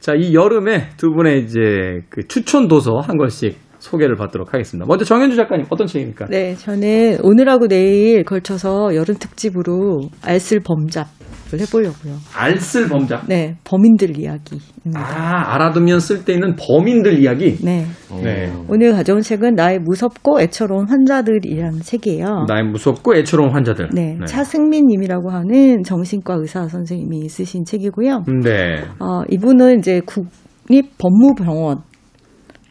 Speaker 1: 자, 이 여름에 두 분의 이제 그 추천 도서 한 권씩 소개를 받도록 하겠습니다. 먼저 정현주 작가님 어떤 책입니까?
Speaker 5: 네, 저는 오늘하고 내일 걸쳐서 여름 특집으로 알쓸 범잡 을 해보려고요.
Speaker 1: 알쓸 범작.
Speaker 5: 네, 범인들 이야기입니다.
Speaker 1: 아, 알아두면 쓸데있는 범인들 이야기.
Speaker 5: 네.
Speaker 1: 네.
Speaker 5: 오늘 가져온 책은 나의 무섭고 애처로운 환자들이라는 책이에요.
Speaker 1: 나의 무섭고 애처로운 환자들.
Speaker 5: 네, 차승민 님이라고 하는 정신과 의사 선생님이 쓰신 책이고요.
Speaker 1: 네.
Speaker 5: 어, 이분은 이제 국립 법무병원,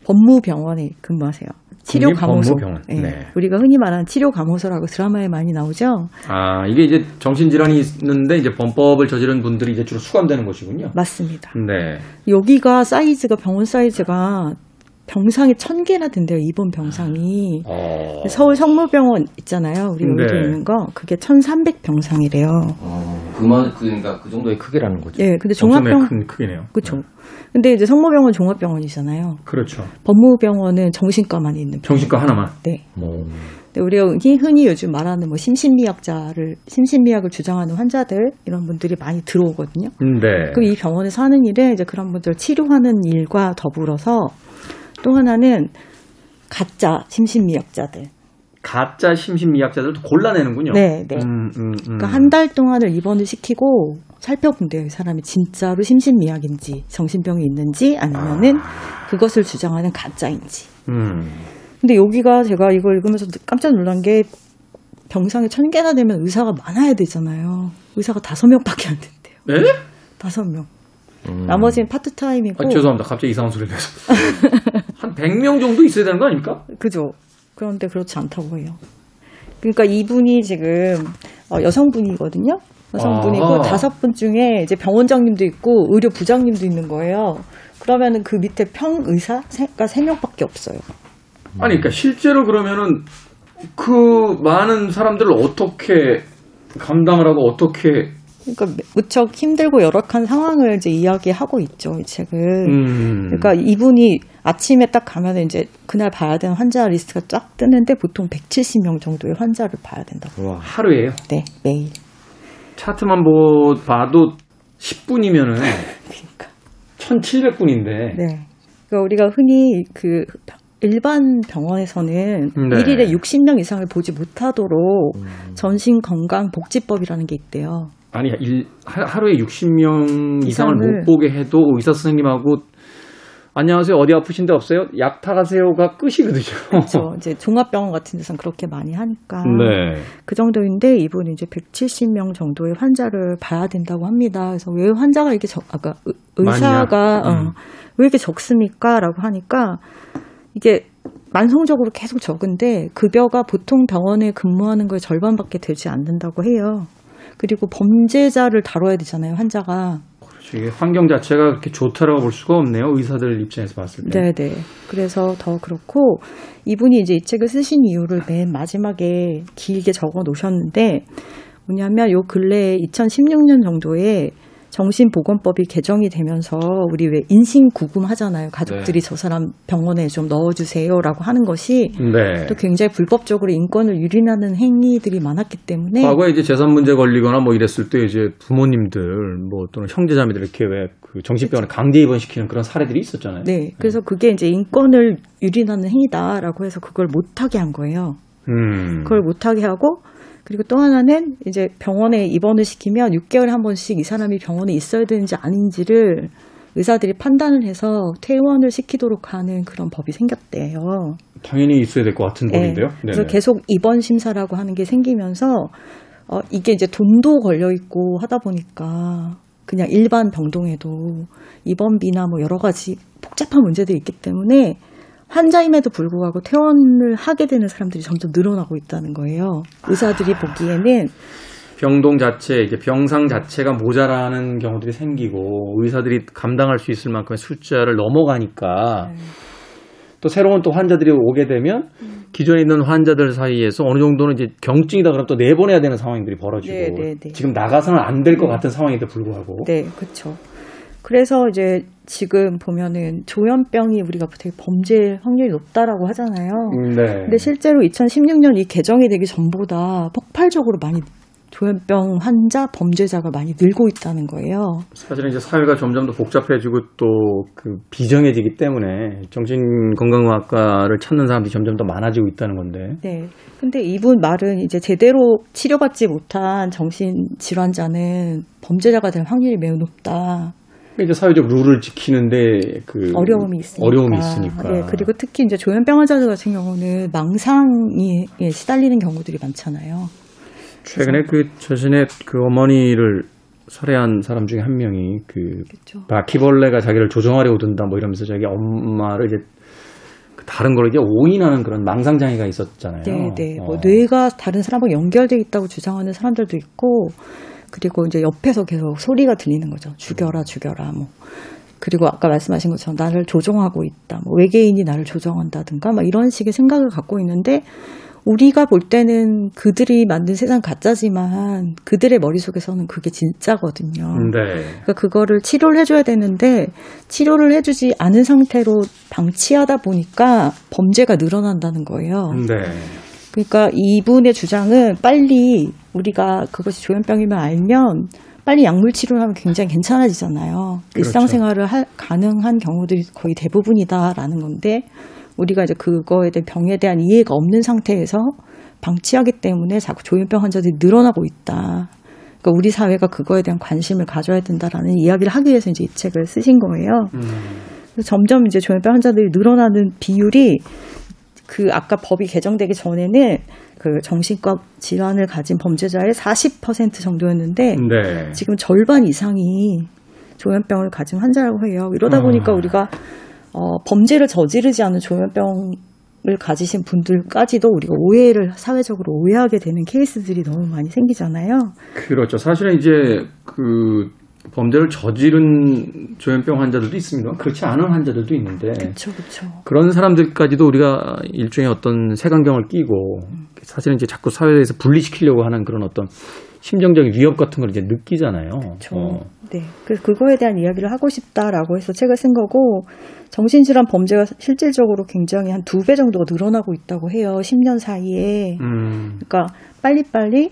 Speaker 5: 법무병원에 근무하세요. 치료 감호소. 예,
Speaker 1: 네.
Speaker 5: 우리가 흔히 말하는 치료 감호소라고 드라마에 많이 나오죠.
Speaker 1: 아, 이게 이제 정신질환이 있는데 이제 범법을 저지른 분들이 이제 주로 수감되는 곳이군요.
Speaker 5: 맞습니다.
Speaker 1: 네.
Speaker 5: 여기가 사이즈가 병원 사이즈가 병상이 천 개나 된대요. 입원 병상이.
Speaker 1: 어.
Speaker 5: 서울 성모병원 있잖아요. 우리 여기도
Speaker 1: 네.
Speaker 5: 있는 거. 그게 1,300 병상이래요.
Speaker 4: 어, 그만 그러니까 그 정도의 크기라는 거죠.
Speaker 5: 예, 근데
Speaker 1: 엄청나게
Speaker 5: 종합병
Speaker 1: 큰 크기네요.
Speaker 5: 그렇죠. 근데 이제 성모병원 종합병원이잖아요.
Speaker 1: 그렇죠.
Speaker 5: 법무병원은 정신과만 있는 병원.
Speaker 1: 정신과 하나만.
Speaker 5: 네.
Speaker 1: 뭐.
Speaker 5: 근데 우리가 흔히, 요즘 말하는 뭐 심신미약자를 심신미약을 주장하는 환자들 이런 분들이 많이 들어오거든요.
Speaker 1: 네.
Speaker 5: 그럼 이 병원에서 하는 일은 이제 그런 분들 치료하는 일과 더불어서 또 하나는 가짜 심신미약자들.
Speaker 1: 가짜 심신미약자들도 골라내는군요.
Speaker 5: 네, 네.
Speaker 1: 음, 음, 음.
Speaker 5: 그러니까 한 달 동안을 입원을 시키고 살펴본 대요. 이 사람이 진짜로 심신미약인지 정신병이 있는지 아니면은 그것을 주장하는 가짜인지.
Speaker 1: 음.
Speaker 5: 근데 여기가 제가 이걸 읽으면서 깜짝 놀란 게 병상에 천 개나 되면 의사가 많아야 되잖아요. 의사가 다섯 명밖에 안 된대요.
Speaker 1: 네?
Speaker 5: 다섯 명.
Speaker 4: 음.
Speaker 5: 나머지는 파트타임이고.
Speaker 1: 아, 죄송합니다. 갑자기 이상한 소리를 해서. <laughs> 한 100명 정도 있어야 되는 거 아닙니까?
Speaker 5: 그죠. 그런데 그렇지 않다고 해요. 그러니까 이분이 지금 어, 여성분이거든요. 여성분이고
Speaker 1: 아.
Speaker 5: 다섯 분 중에 이제 병원장님도 있고 의료 부장님도 있는 거예요. 그러면은 그 밑에 평 의사가 세 명밖에 없어요.
Speaker 1: 아니, 그러니까 실제로 그러면은 그 많은 사람들을 어떻게 감당을 하고 어떻게
Speaker 5: 그러니까 무척 힘들고 열악한 상황을 이제 이야기하고 있죠, 이 책은.
Speaker 1: 음.
Speaker 5: 그러니까 이분이 아침에 딱 가면 이제 그날 봐야 되는 환자 리스트가 쫙 뜨는데 보통 170명 정도의 환자를 봐야 된다고.
Speaker 4: 와.
Speaker 1: 하루에요.
Speaker 5: 네, 매일.
Speaker 1: 차트만 보, 봐도 10분이면은 <laughs>
Speaker 5: 그러니까.
Speaker 1: 1,700분인데.
Speaker 5: 네. 그러니까 우리가 흔히 그 일반 병원에서는
Speaker 1: 네.
Speaker 5: 일일에 60명 이상을 보지 못하도록 정신건강 복지법이라는 게 있대요.
Speaker 1: 아니, 일, 하, 하루에 60명 이상을
Speaker 5: 이상을-
Speaker 1: 못 보게 해도 의사 선생님하고 안녕하세요. 어디 아프신 데 없어요? 약 타가세요가 끝이거든요.
Speaker 5: 그렇죠. <laughs> 이제 종합병원 같은 데서는 그렇게 많이 하니까
Speaker 1: 네.
Speaker 5: 그 정도인데 이분이 이제 170명 정도의 환자를 봐야 된다고 합니다. 그래서 왜 환자가 이렇게 적, 아까 의- 의사가
Speaker 1: 많이야? 음.
Speaker 5: 어, 왜 이렇게 적습니까?라고 하니까 이게 만성적으로 계속 적은데 급여가 보통 병원에 근무하는 거의 절반밖에 되지 않는다고 해요. 그리고 범죄자를 다뤄야 되잖아요, 환자가.
Speaker 1: 그렇죠. 이게 환경 자체가 그렇게 좋다라고 볼 수가 없네요. 의사들 입장에서 봤을 때.
Speaker 5: 네 네. 그래서 더 그렇고 이분이 이제 이 책을 쓰신 이유를 맨 마지막에 길게 적어 놓으셨는데 뭐냐면 요 근래에 2016년 정도에 정신보건법이 개정이 되면서 우리 왜 인신 구금 하잖아요. 가족들이 저 사람 병원에 좀 넣어주세요라고 하는 것이
Speaker 1: 네.
Speaker 5: 또 굉장히 불법적으로 인권을 유린하는 행위들이 많았기 때문에
Speaker 1: 과거에 이제 재산 문제 걸리거나 뭐 이랬을 때 이제 부모님들 뭐 또는 형제자매들 이렇게 왜 그 정신병원에 강제 입원시키는 그런 사례들이 있었잖아요.
Speaker 5: 네 그래서 그게 이제 인권을 유린하는 행위다라고 해서 그걸 못하게 한 거예요.
Speaker 1: 음.
Speaker 5: 그걸 못하게 하고 그리고 또 하나는 이제 병원에 입원을 시키면 6개월에 한 번씩 이 사람이 병원에 있어야 되는지 아닌지를 의사들이 판단을 해서 퇴원을 시키도록 하는 그런 법이 생겼대요.
Speaker 1: 당연히 있어야 될 것 같은
Speaker 5: 네.
Speaker 1: 법인데요.
Speaker 5: 그래서
Speaker 1: 네네.
Speaker 5: 계속 입원 심사라고 하는 게 생기면서 어, 이게 이제 돈도 걸려 있고 하다 보니까 그냥 일반 병동에도 입원비나 뭐 여러 가지 복잡한 문제들이 있기 때문에 환자임에도 불구하고 퇴원을 하게 되는 사람들이 점점 늘어나고 있다는 거예요. 의사들이 보기에는
Speaker 1: 병동 자체, 이게 병상 자체가 모자라는 경우들이 생기고 의사들이 감당할 수 있을 만큼의 숫자를 넘어가니까
Speaker 5: 네.
Speaker 1: 또 새로운 또 환자들이 오게 되면 기존에 있는 환자들 사이에서 어느 정도는 이제 경증이다 그러면 또 내보내야 되는 상황들이 벌어지고
Speaker 5: 네, 네, 네.
Speaker 1: 지금 나가서는 안 될 것 같은 상황에도 불구하고
Speaker 5: 네, 그렇죠. 그래서 이제 지금 보면은 조현병이 우리가 되게 범죄 확률이 높다라고 하잖아요.
Speaker 1: 음, 네.
Speaker 5: 근데 실제로 2016년 이 개정이 되기 전보다 폭발적으로 많이 조현병 환자, 범죄자가 많이 늘고 있다는 거예요.
Speaker 1: 사실은 이제 사회가 점점 더 복잡해지고 또 그 비정해지기 때문에 정신건강의학과를 찾는 사람들이 점점 더 많아지고 있다는 건데
Speaker 5: 네. 근데 이분 말은 이제 제대로 치료받지 못한 정신 질환자는 범죄자가 될 확률이 매우 높다.
Speaker 1: 이제 사회적 룰을 지키는데 그
Speaker 5: 어려움이 있으니까.
Speaker 1: 어려움이 있으니까.
Speaker 5: 네, 그리고 특히 이제 조현병 환자들 같은 경우는 망상이 예, 시달리는 경우들이 많잖아요.
Speaker 1: 최근에 그 자신의 그 어머니를 살해한 사람 중에 한 명이 그
Speaker 5: 그렇죠.
Speaker 1: 바퀴벌레가 자기를 조종하려고 든다 뭐 이러면서 자기 엄마를 이제 그 다른 걸 이제 오인하는 그런 망상 장애가 있었잖아요.
Speaker 5: 네, 네. 뭐
Speaker 1: 어.
Speaker 5: 뇌가 다른 사람하고 연결돼 있다고 주장하는 사람들도 있고, 그리고 이제 옆에서 계속 소리가 들리는 거죠. 죽여라, 죽여라, 뭐. 그리고 아까 말씀하신 것처럼 나를 조종하고 있다. 뭐 외계인이 나를 조종한다든가, 막 이런 식의 생각을 갖고 있는데, 우리가 볼 때는 그들이 만든 세상 가짜지만 그들의 머릿속에서는 그게 진짜거든요.
Speaker 1: 네.
Speaker 5: 그러니까 그거를 치료를 해줘야 되는데 치료를 해주지 않은 상태로 방치하다 보니까 범죄가 늘어난다는 거예요.
Speaker 1: 네.
Speaker 5: 그러니까 이분의 주장은 빨리 우리가 그것이 조현병이면 알면 빨리 약물 치료를 하면 굉장히 괜찮아지잖아요.
Speaker 1: 그렇죠.
Speaker 5: 일상생활을 할- 가능한 경우들이 거의 대부분이다라는 건데 우리가 이제 그거에 대한 병에 대한 이해가 없는 상태에서 방치하기 때문에 자꾸 조현병 환자들이 늘어나고 있다. 그러니까 우리 사회가 그거에 대한 관심을 가져야 된다라는 이야기를 하기 위해서 이제 이 책을 쓰신 거예요.
Speaker 1: 음.
Speaker 5: 점점 이제 조현병 환자들이 늘어나는 비율이 그 아까 법이 개정되기 전에는 그 정신과 질환을 가진 범죄자의 40% 정도였는데
Speaker 1: 네.
Speaker 5: 지금 절반 이상이 조현병을 가진 환자라고 해요. 이러다
Speaker 1: 아.
Speaker 5: 보니까 우리가 어, 범죄를 저지르지 않은 조현병을 가지신 분들까지도 우리가 오해를 사회적으로 오해하게 되는 케이스들이 너무 많이 생기잖아요.
Speaker 1: 그렇죠. 사실은 이제 그 범죄를 저지른 조현병 환자들도 있습니다. 그렇지 않은 환자들도 있는데
Speaker 5: 그렇죠, 그렇죠.
Speaker 1: 그런 사람들까지도 우리가 일종의 어떤 색안경을 끼고 사실은 이제 자꾸 사회에서 분리시키려고 하는 그런 어떤 심정적인 위협 같은 걸 이제 느끼잖아요.
Speaker 5: 그렇죠.
Speaker 1: 어.
Speaker 5: 네. 그래서 그거에 대한 이야기를 하고 싶다라고 해서 책을 쓴 거고 정신질환 범죄가 실질적으로 굉장히 한 두 배 정도가 늘어나고 있다고 해요. 10년 사이에.
Speaker 1: 음,
Speaker 5: 그러니까 빨리빨리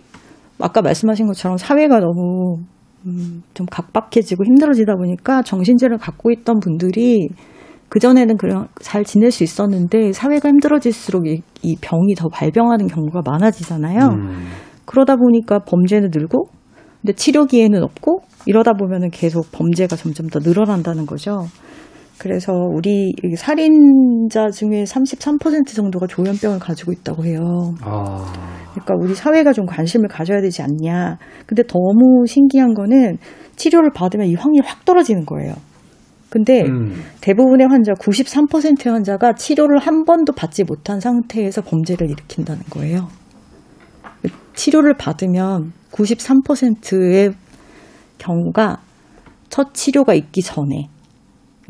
Speaker 5: 아까 말씀하신 것처럼 사회가 너무 음, 좀 각박해지고 힘들어지다 보니까 정신질환을 갖고 있던 분들이 그전에는 그냥 잘 지낼 수 있었는데 사회가 힘들어질수록 이, 이 병이 더 발병하는 경우가 많아지잖아요.
Speaker 1: 음.
Speaker 5: 그러다 보니까 범죄는 늘고 근데 치료 기회는 없고 이러다 보면은 계속 범죄가 점점 더 늘어난다는 거죠. 그래서 우리 이 살인자 중에 33% 정도가 조현병을 가지고 있다고 해요.
Speaker 1: 아,
Speaker 5: 그러니까 우리 사회가 좀 관심을 가져야 되지 않냐. 근데 너무 신기한 거는 치료를 받으면 이 확률이 확 떨어지는 거예요. 근데
Speaker 1: 음.
Speaker 5: 대부분의 환자, 93%의 환자가 치료를 한 번도 받지 못한 상태에서 범죄를 일으킨다는 거예요. 치료를 받으면 93%의 경우가 첫 치료가 있기 전에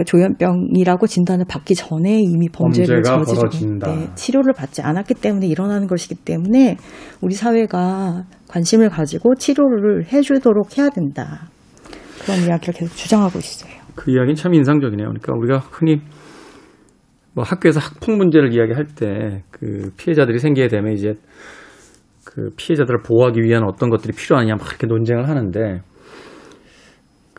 Speaker 5: 조현병이라고 진단을 받기 전에 이미 범죄를 저지르고. 네, 치료를 받지 않았기 때문에 일어나는 것이기 때문에 우리 사회가 관심을 가지고 치료를 해주도록 해야 된다. 그런 이야기를 계속 주장하고 있어요.
Speaker 1: 그 이야기는 참 인상적이네요. 그러니까 우리가 흔히 뭐 학교에서 학폭 문제를 이야기할 때 그 피해자들이 생기게 되면 이제 그 피해자들을 보호하기 위한 어떤 것들이 필요하냐 막 이렇게 논쟁을 하는데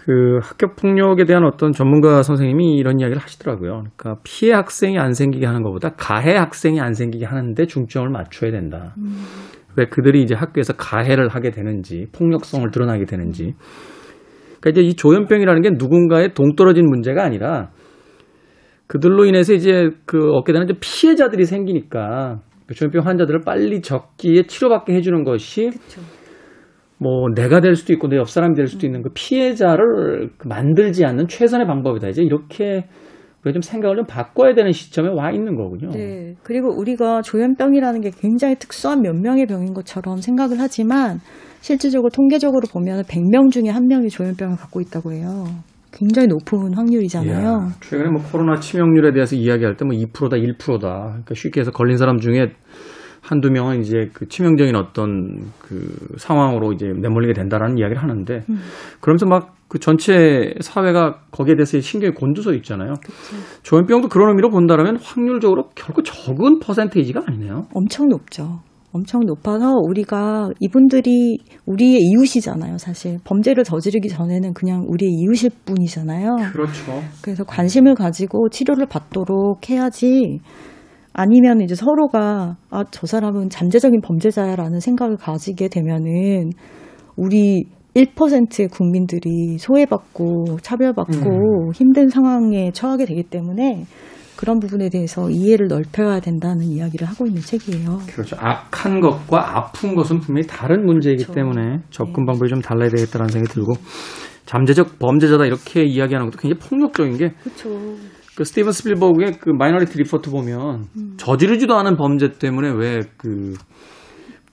Speaker 1: 그 학교 폭력에 대한 어떤 전문가 선생님이 이런 이야기를 하시더라고요. 그러니까 피해 학생이 안 생기게 하는 것보다 가해 학생이 안 생기게 하는데 중점을 맞춰야 된다. 왜 그들이 이제 학교에서 가해를 하게 되는지 폭력성을 드러나게 되는지 그러니까 이제 이 조현병이라는 게 누군가의 동떨어진 문제가 아니라 그들로 인해서 이제 그 얻게 되는 이제 피해자들이 생기니까 그 조현병 환자들을 빨리 적기에 치료받게 해주는 것이 뭐 내가 될 수도 있고 내 옆 사람이 될 수도 있는 그 피해자를 만들지 않는 최선의 방법이다. 이제 이렇게 좀 생각을 좀 바꿔야 되는 시점에 와 있는 거군요.
Speaker 5: 네. 그리고 우리가 조현병이라는 게 굉장히 특수한 몇 명의 병인 것처럼 생각을 하지만 실질적으로 통계적으로 보면 100명 중에 한 명이 조현병을 갖고 있다고 해요. 굉장히 높은 확률이잖아요.
Speaker 1: 이야, 최근에 뭐 코로나 치명률에 대해서 이야기할 때 뭐 2%다, 1%다. 그러니까 쉽게 해서 걸린 사람 중에 한두 명은 이제 그 치명적인 어떤 그 상황으로 이제 내몰리게 된다라는 이야기를 하는데 그러면서 막 그 전체 사회가 거기에 대해서 신경이 곤두서 있잖아요. 조현병도 그런 의미로 본다면 확률적으로 결코 적은 퍼센테이지가 아니네요.
Speaker 5: 엄청 높죠. 엄청 높아서 우리가 이분들이 우리의 이웃이잖아요, 사실. 범죄를 저지르기 전에는 그냥 우리의 이웃일 뿐이잖아요.
Speaker 1: 그렇죠.
Speaker 5: 그래서 관심을 가지고 치료를 받도록 해야지 아니면 이제 서로가 아, 저 사람은 잠재적인 범죄자야라는 생각을 가지게 되면은 우리 1%의 국민들이 소외받고 차별받고 힘든 상황에 처하게 되기 때문에 그런 부분에 대해서 이해를 넓혀야 된다는 이야기를 하고 있는 책이에요.
Speaker 1: 그렇죠. 악한 것과 아픈 것은 분명히 다른 문제이기
Speaker 5: 그렇죠.
Speaker 1: 때문에 접근 방법이 좀 달라야 되겠다는 생각이 들고 잠재적 범죄자다 이렇게 이야기하는 것도 굉장히 폭력적인 게
Speaker 5: 그렇죠.
Speaker 1: 그 스티븐 스필버그의 그 Minority Report 보면 저지르지도 않은 범죄 때문에 왜 그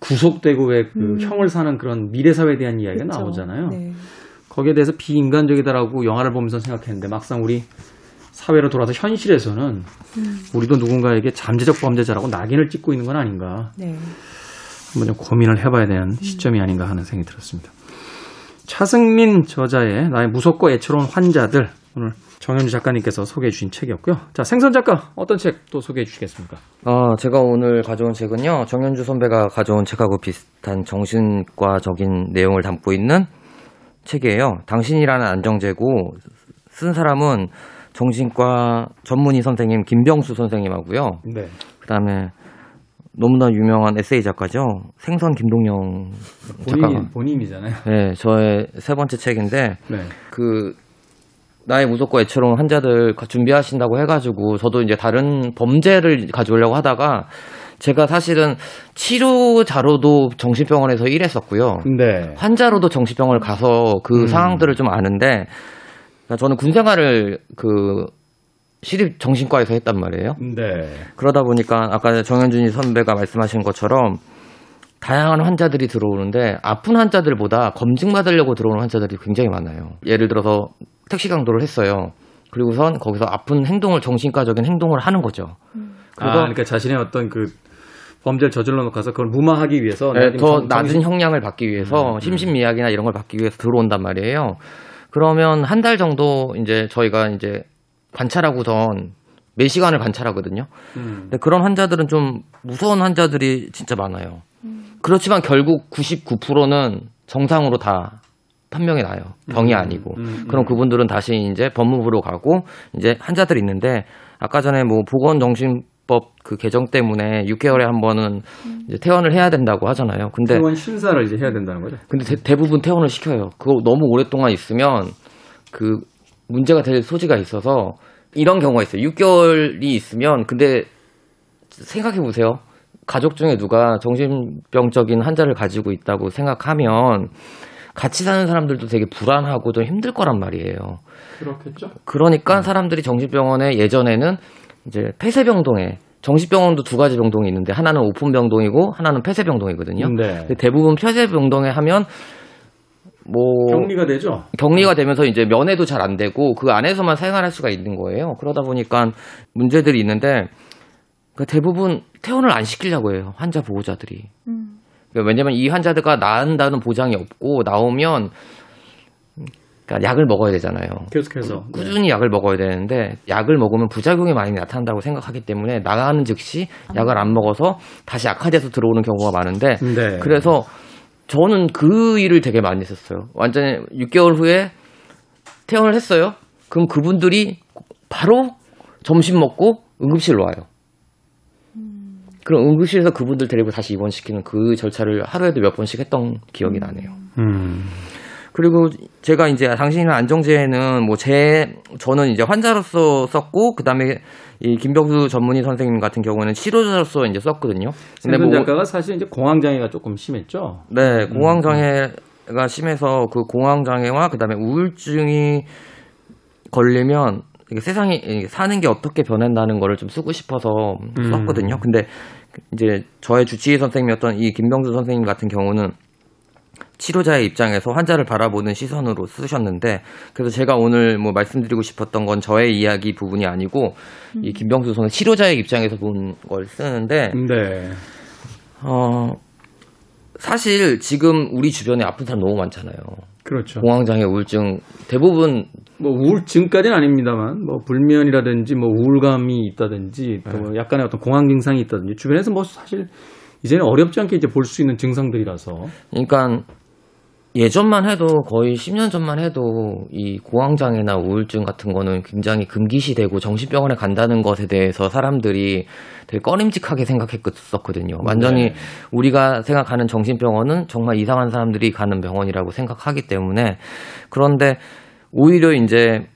Speaker 1: 구속되고 왜 그 형을 사는 그런 미래 사회에 대한 이야기가
Speaker 5: 그쵸.
Speaker 1: 나오잖아요.
Speaker 5: 네.
Speaker 1: 거기에 대해서 비인간적이다라고 영화를 보면서 생각했는데 막상 우리 사회로 돌아서 현실에서는 우리도 누군가에게 잠재적 범죄자라고 낙인을 찍고 있는 건 아닌가
Speaker 5: 네.
Speaker 1: 한번 좀 고민을 해봐야 되는 시점이 아닌가 하는 생각이 들었습니다. 차승민 저자의 나의 무섭고 애처로운 환자들 오늘 정현주 작가님께서 소개해 주신 책이었고요. 자 생선 작가 어떤 책 또 소개해 주시겠습니까?
Speaker 4: 어, 제가 오늘 가져온 책은요, 정현주 선배가 가져온 책하고 비슷한 정신과적인 내용을 담고 있는 책이에요. 당신이라는 안정제고, 쓴 사람은 정신과 전문의 선생님 김병수 선생님하고요.
Speaker 1: 네.
Speaker 4: 그 다음에 너무나 유명한 에세이 작가죠. 생선 김동영 작가가.
Speaker 1: 본인 본인이잖아요.
Speaker 4: 네, 저의 세 번째 책인데,
Speaker 1: 네.
Speaker 4: 그 나의 무섭고 애처로운 환자들 가- 준비하신다고 해가지고 저도 이제 다른 범죄를 가져오려고 하다가 제가 사실은 치료자로도 정신병원에서 일했었고요.
Speaker 1: 네.
Speaker 4: 환자로도 정신병원을 가서 그
Speaker 1: 음.
Speaker 4: 상황들을 좀 아는데 그러니까 저는 군 생활을 그 시립 정신과에서 했단 말이에요.
Speaker 1: 네.
Speaker 4: 그러다 보니까 아까 정현준이 선배가 말씀하신 것처럼 다양한 환자들이 들어오는데 아픈 환자들보다 검증 받으려고 들어오는 환자들이 굉장히 많아요. 예를 들어서 택시 강도를 했어요. 그리고선 거기서 아픈 행동을 정신과적인 행동을 하는 거죠.
Speaker 1: 아,
Speaker 4: 그거
Speaker 1: 그러니까 자신의 어떤 그 범죄를 저질러 놓고서 그걸 무마하기 위해서
Speaker 4: 네, 더
Speaker 1: 정-
Speaker 4: 낮은
Speaker 1: 정신-
Speaker 4: 형량을 받기 위해서
Speaker 1: 음,
Speaker 4: 심신미약이나 이런 걸 받기 위해서 들어온단 말이에요. 그러면 한 달 정도 이제 저희가 이제 관찰하고선 몇 시간을 관찰하거든요.
Speaker 1: 음.
Speaker 4: 근데 그런 환자들은 좀 무서운 환자들이 진짜 많아요. 그렇지만 결국 99%는 정상으로 다 판명이 나요. 병이
Speaker 1: 음,
Speaker 4: 아니고.
Speaker 1: 음,
Speaker 4: 그럼
Speaker 1: 음.
Speaker 4: 그분들은 다시 이제 법무부로 가고 이제 환자들이 있는데 아까 전에 뭐 보건 정신 법 그 개정 때문에 6개월에 한 번은 이제 퇴원을 해야 된다고 하잖아요. 근데
Speaker 1: 퇴원 심사를 이제 해야 된다는 거죠.
Speaker 4: 근데 대, 부분 퇴원을 시켜요. 그거 너무 오랫동안 있으면 그 문제가 될 소지가 있어서 이런 경우가 있어요. 6개월이 있으면 근데 생각해 보세요. 가족 중에 누가 정신병적인 환자를 가지고 있다고 생각하면 같이 사는 사람들도 되게 불안하고 좀 힘들 거란 말이에요.
Speaker 1: 그렇겠죠.
Speaker 4: 그러니까 사람들이 정신병원에 예전에는 이제 폐쇄병동에 정신병원도 두 가지 병동이 있는데 하나는 오픈병동이고 하나는 폐쇄병동이거든요.
Speaker 1: 네.
Speaker 4: 근데 대부분 폐쇄병동에 하면 뭐
Speaker 1: 격리가 되죠.
Speaker 4: 격리가 되면서 이제 면회도 잘 안 되고 그 안에서만 생활할 수가 있는 거예요. 그러다 보니까 문제들이 있는데 그 대부분 퇴원을 안 시키려고 해요. 환자 보호자들이. 그러니까 왜냐면 이 환자들과 나은다는 보장이 없고 나오면 그러니까 약을 먹어야 되잖아요.
Speaker 1: 계속해서. 네.
Speaker 4: 꾸준히 약을 먹어야 되는데 약을 먹으면 부작용이 많이 나타난다고 생각하기 때문에 나가는 즉시 약을 안 먹어서 다시 악화돼서 들어오는 경우가 많은데
Speaker 1: 네.
Speaker 4: 그래서 저는 그 일을 되게 많이 했었어요. 완전히 6개월 후에 퇴원을 했어요. 그럼 그분들이 바로 점심 먹고 응급실로 와요. 그럼 응급실에서 그분들 데리고 다시 입원시키는 그 절차를 하루에도 몇 번씩 했던 기억이 나네요.
Speaker 1: 음.
Speaker 4: 그리고 제가 이제 당신이랑 안정제는 뭐 제 저는 이제 환자로서 썼고 그다음에 이 김병수 전문의 선생님 같은 경우는 치료자로서 이제 썼거든요. 근데 뭐
Speaker 1: 작가가 사실 이제 공황 장애가 조금 심했죠.
Speaker 4: 네, 공황 장애가 심해서 그 공황 장애와 그다음에 우울증이 걸리면 세상이 이게 사는 게 어떻게 변한다는 거를 좀 쓰고 싶어서
Speaker 1: 음.
Speaker 4: 썼거든요. 근데 이제 저의 주치의 선생님이었던 이 김병수 선생님 같은 경우는 치료자의 입장에서 환자를 바라보는 시선으로 쓰셨는데 그래서 제가 오늘 뭐 말씀드리고 싶었던 건 저의 이야기 부분이 아니고 이 김병수 선생 치료자의 입장에서 본 걸 쓰는데
Speaker 1: 네.
Speaker 4: 어 사실 지금 우리 주변에 아픈 사람 너무 많잖아요.
Speaker 1: 그렇죠.
Speaker 4: 공황장애, 우울증 대부분
Speaker 1: 뭐 우울증까지는 아닙니다만 뭐 불면이라든지 뭐 우울감이 있다든지 또 뭐 약간의 어떤 공황 증상이 있다든지 주변에서 뭐 사실 이제는 어렵지 않게 이제 볼 수 있는 증상들이라서
Speaker 4: 그러니까 예전만 해도 거의 10년 전만 해도 이 공황장애나 우울증 같은 거는 굉장히 금기시되고 정신병원에 간다는 것에 대해서 사람들이 되게 꺼림직하게 생각했었거든요. 완전히
Speaker 1: 네. 우리가
Speaker 4: 생각하는 정신병원은 정말 이상한 사람들이 가는 병원이라고 생각하기 때문에 그런데 오히려 이제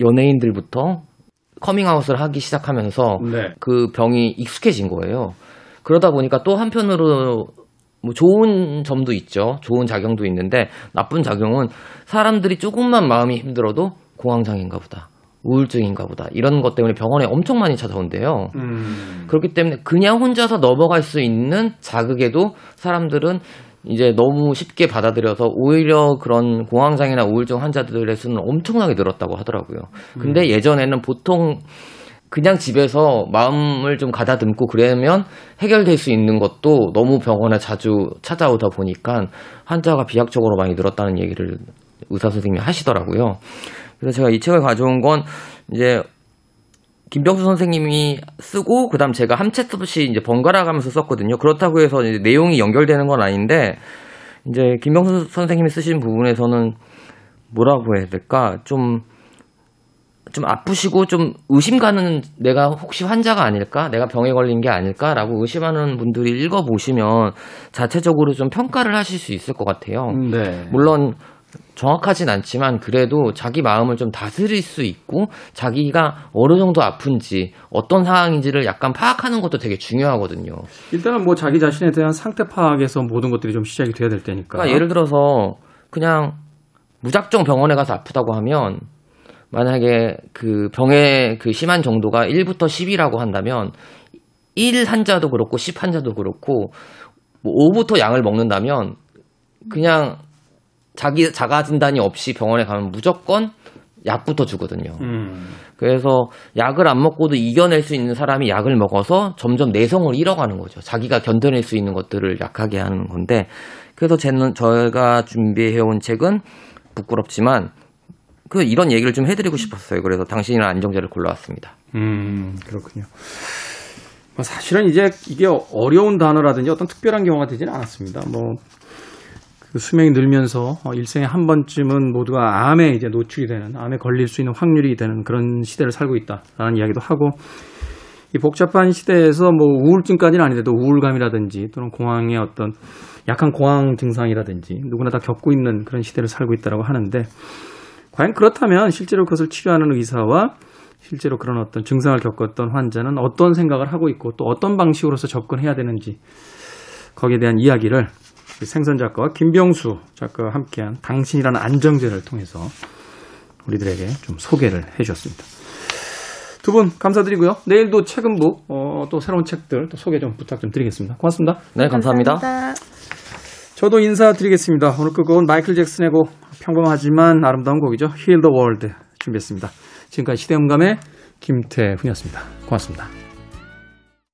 Speaker 4: 연예인들부터 커밍아웃을 하기 시작하면서
Speaker 1: 네.
Speaker 4: 그 병이 익숙해진 거예요. 그러다 보니까 또 한편으로 뭐 좋은 점도 있죠. 좋은 작용도 있는데 나쁜 작용은 사람들이 조금만 마음이 힘들어도 공황장애인가 보다. 우울증인가 보다. 이런 것 때문에 병원에 엄청 많이 찾아온대요.
Speaker 1: 음.
Speaker 4: 그렇기 때문에 그냥 혼자서 넘어갈 수 있는 자극에도 사람들은 이제 너무 쉽게 받아들여서 오히려 그런 공황장애나 우울증 환자들의 수는 엄청나게 늘었다고 하더라고요. 근데 예전에는 보통 그냥 집에서 마음을 좀 가다듬고 그러면 해결될 수 있는 것도 너무 병원에 자주 찾아오다 보니까 환자가 비약적으로 많이 늘었다는 얘기를 의사 선생님이 하시더라고요. 그래서 제가 이 책을 가져온 건 이제 김병수 선생님이 쓰고 그다음 제가 한 챕터씩 이제 번갈아 가면서 썼거든요. 그렇다고 해서 내용이 연결되는 건 아닌데 이제 김병수 선생님이 쓰신 부분에서는 뭐라고 해야 될까 좀좀 아프시고 좀 의심 가는 내가 혹시 환자가 아닐까? 내가 병에 걸린 게 아닐까라고 의심하는 분들이 읽어 보시면 자체적으로 좀 평가를 하실 수 있을 것 같아요.
Speaker 1: 네.
Speaker 4: 물론 정확하진 않지만 그래도 자기 마음을 좀 다스릴 수 있고 자기가 어느 정도 아픈지 어떤 상황인지를 약간 파악하는 것도 되게 중요하거든요.
Speaker 1: 일단은 뭐 자기 자신에 대한 상태 파악에서 모든 것들이 좀 시작이 돼야 될 테니까.
Speaker 4: 그러니까 예를 들어서 그냥 무작정 병원에 가서 아프다고 하면 만약에 그 병의 그 심한 정도가 1부터 10이라고 한다면 1 환자도 그렇고 10 환자도 그렇고 뭐 5부터 약을 먹는다면 그냥 자기 자가 진단이 없이 병원에 가면 무조건 약부터 주거든요.
Speaker 1: 음.
Speaker 4: 그래서 약을 안 먹고도 이겨낼 수 있는 사람이 약을 먹어서 점점 내성을 잃어가는 거죠. 자기가 견뎌낼 수 있는 것들을 약하게 하는 건데 그래서 저는 저희가 준비해온 책은 부끄럽지만 그 이런 얘기를 좀 해드리고 싶었어요. 그래서 당신이란 안정제를 골라왔습니다.
Speaker 1: 음, 그렇군요. 뭐 사실은 이제 이게 어려운 단어라든지 어떤 특별한 경우가 되지는 않았습니다. 뭐, 그 수명이 늘면서 어, 일생에 한 번쯤은 모두가 암에 이제 노출이 되는, 암에 걸릴 수 있는 확률이 되는 그런 시대를 살고 있다라는 이야기도 하고, 이 복잡한 시대에서 뭐 우울증까지는 아닌데도 우울감이라든지 또는 공황의 어떤 약한 공황 증상이라든지 누구나 다 겪고 있는 그런 시대를 살고 있다라고 하는데, 과연 그렇다면 실제로 그것을 치료하는 의사와 실제로 그런 어떤 증상을 겪었던 환자는 어떤 생각을 하고 있고 또 어떤 방식으로서 접근해야 되는지 거기에 대한 이야기를 생선 작가와 김병수 작가와 함께한 당신이라는 안정제를 통해서 우리들에게 좀 소개를 해주셨습니다. 두 분 감사드리고요. 내일도 책은부 어, 또 새로운 책들 또 소개 좀 부탁 좀 드리겠습니다. 고맙습니다.
Speaker 4: 네, 감사합니다.
Speaker 1: 저도 인사드리겠습니다. 오늘 끝곡은 마이클 잭슨의 곡 평범하지만 아름다운 곡이죠. Heal the World 준비했습니다. 지금까지 시대음감의 김태훈이었습니다. 고맙습니다.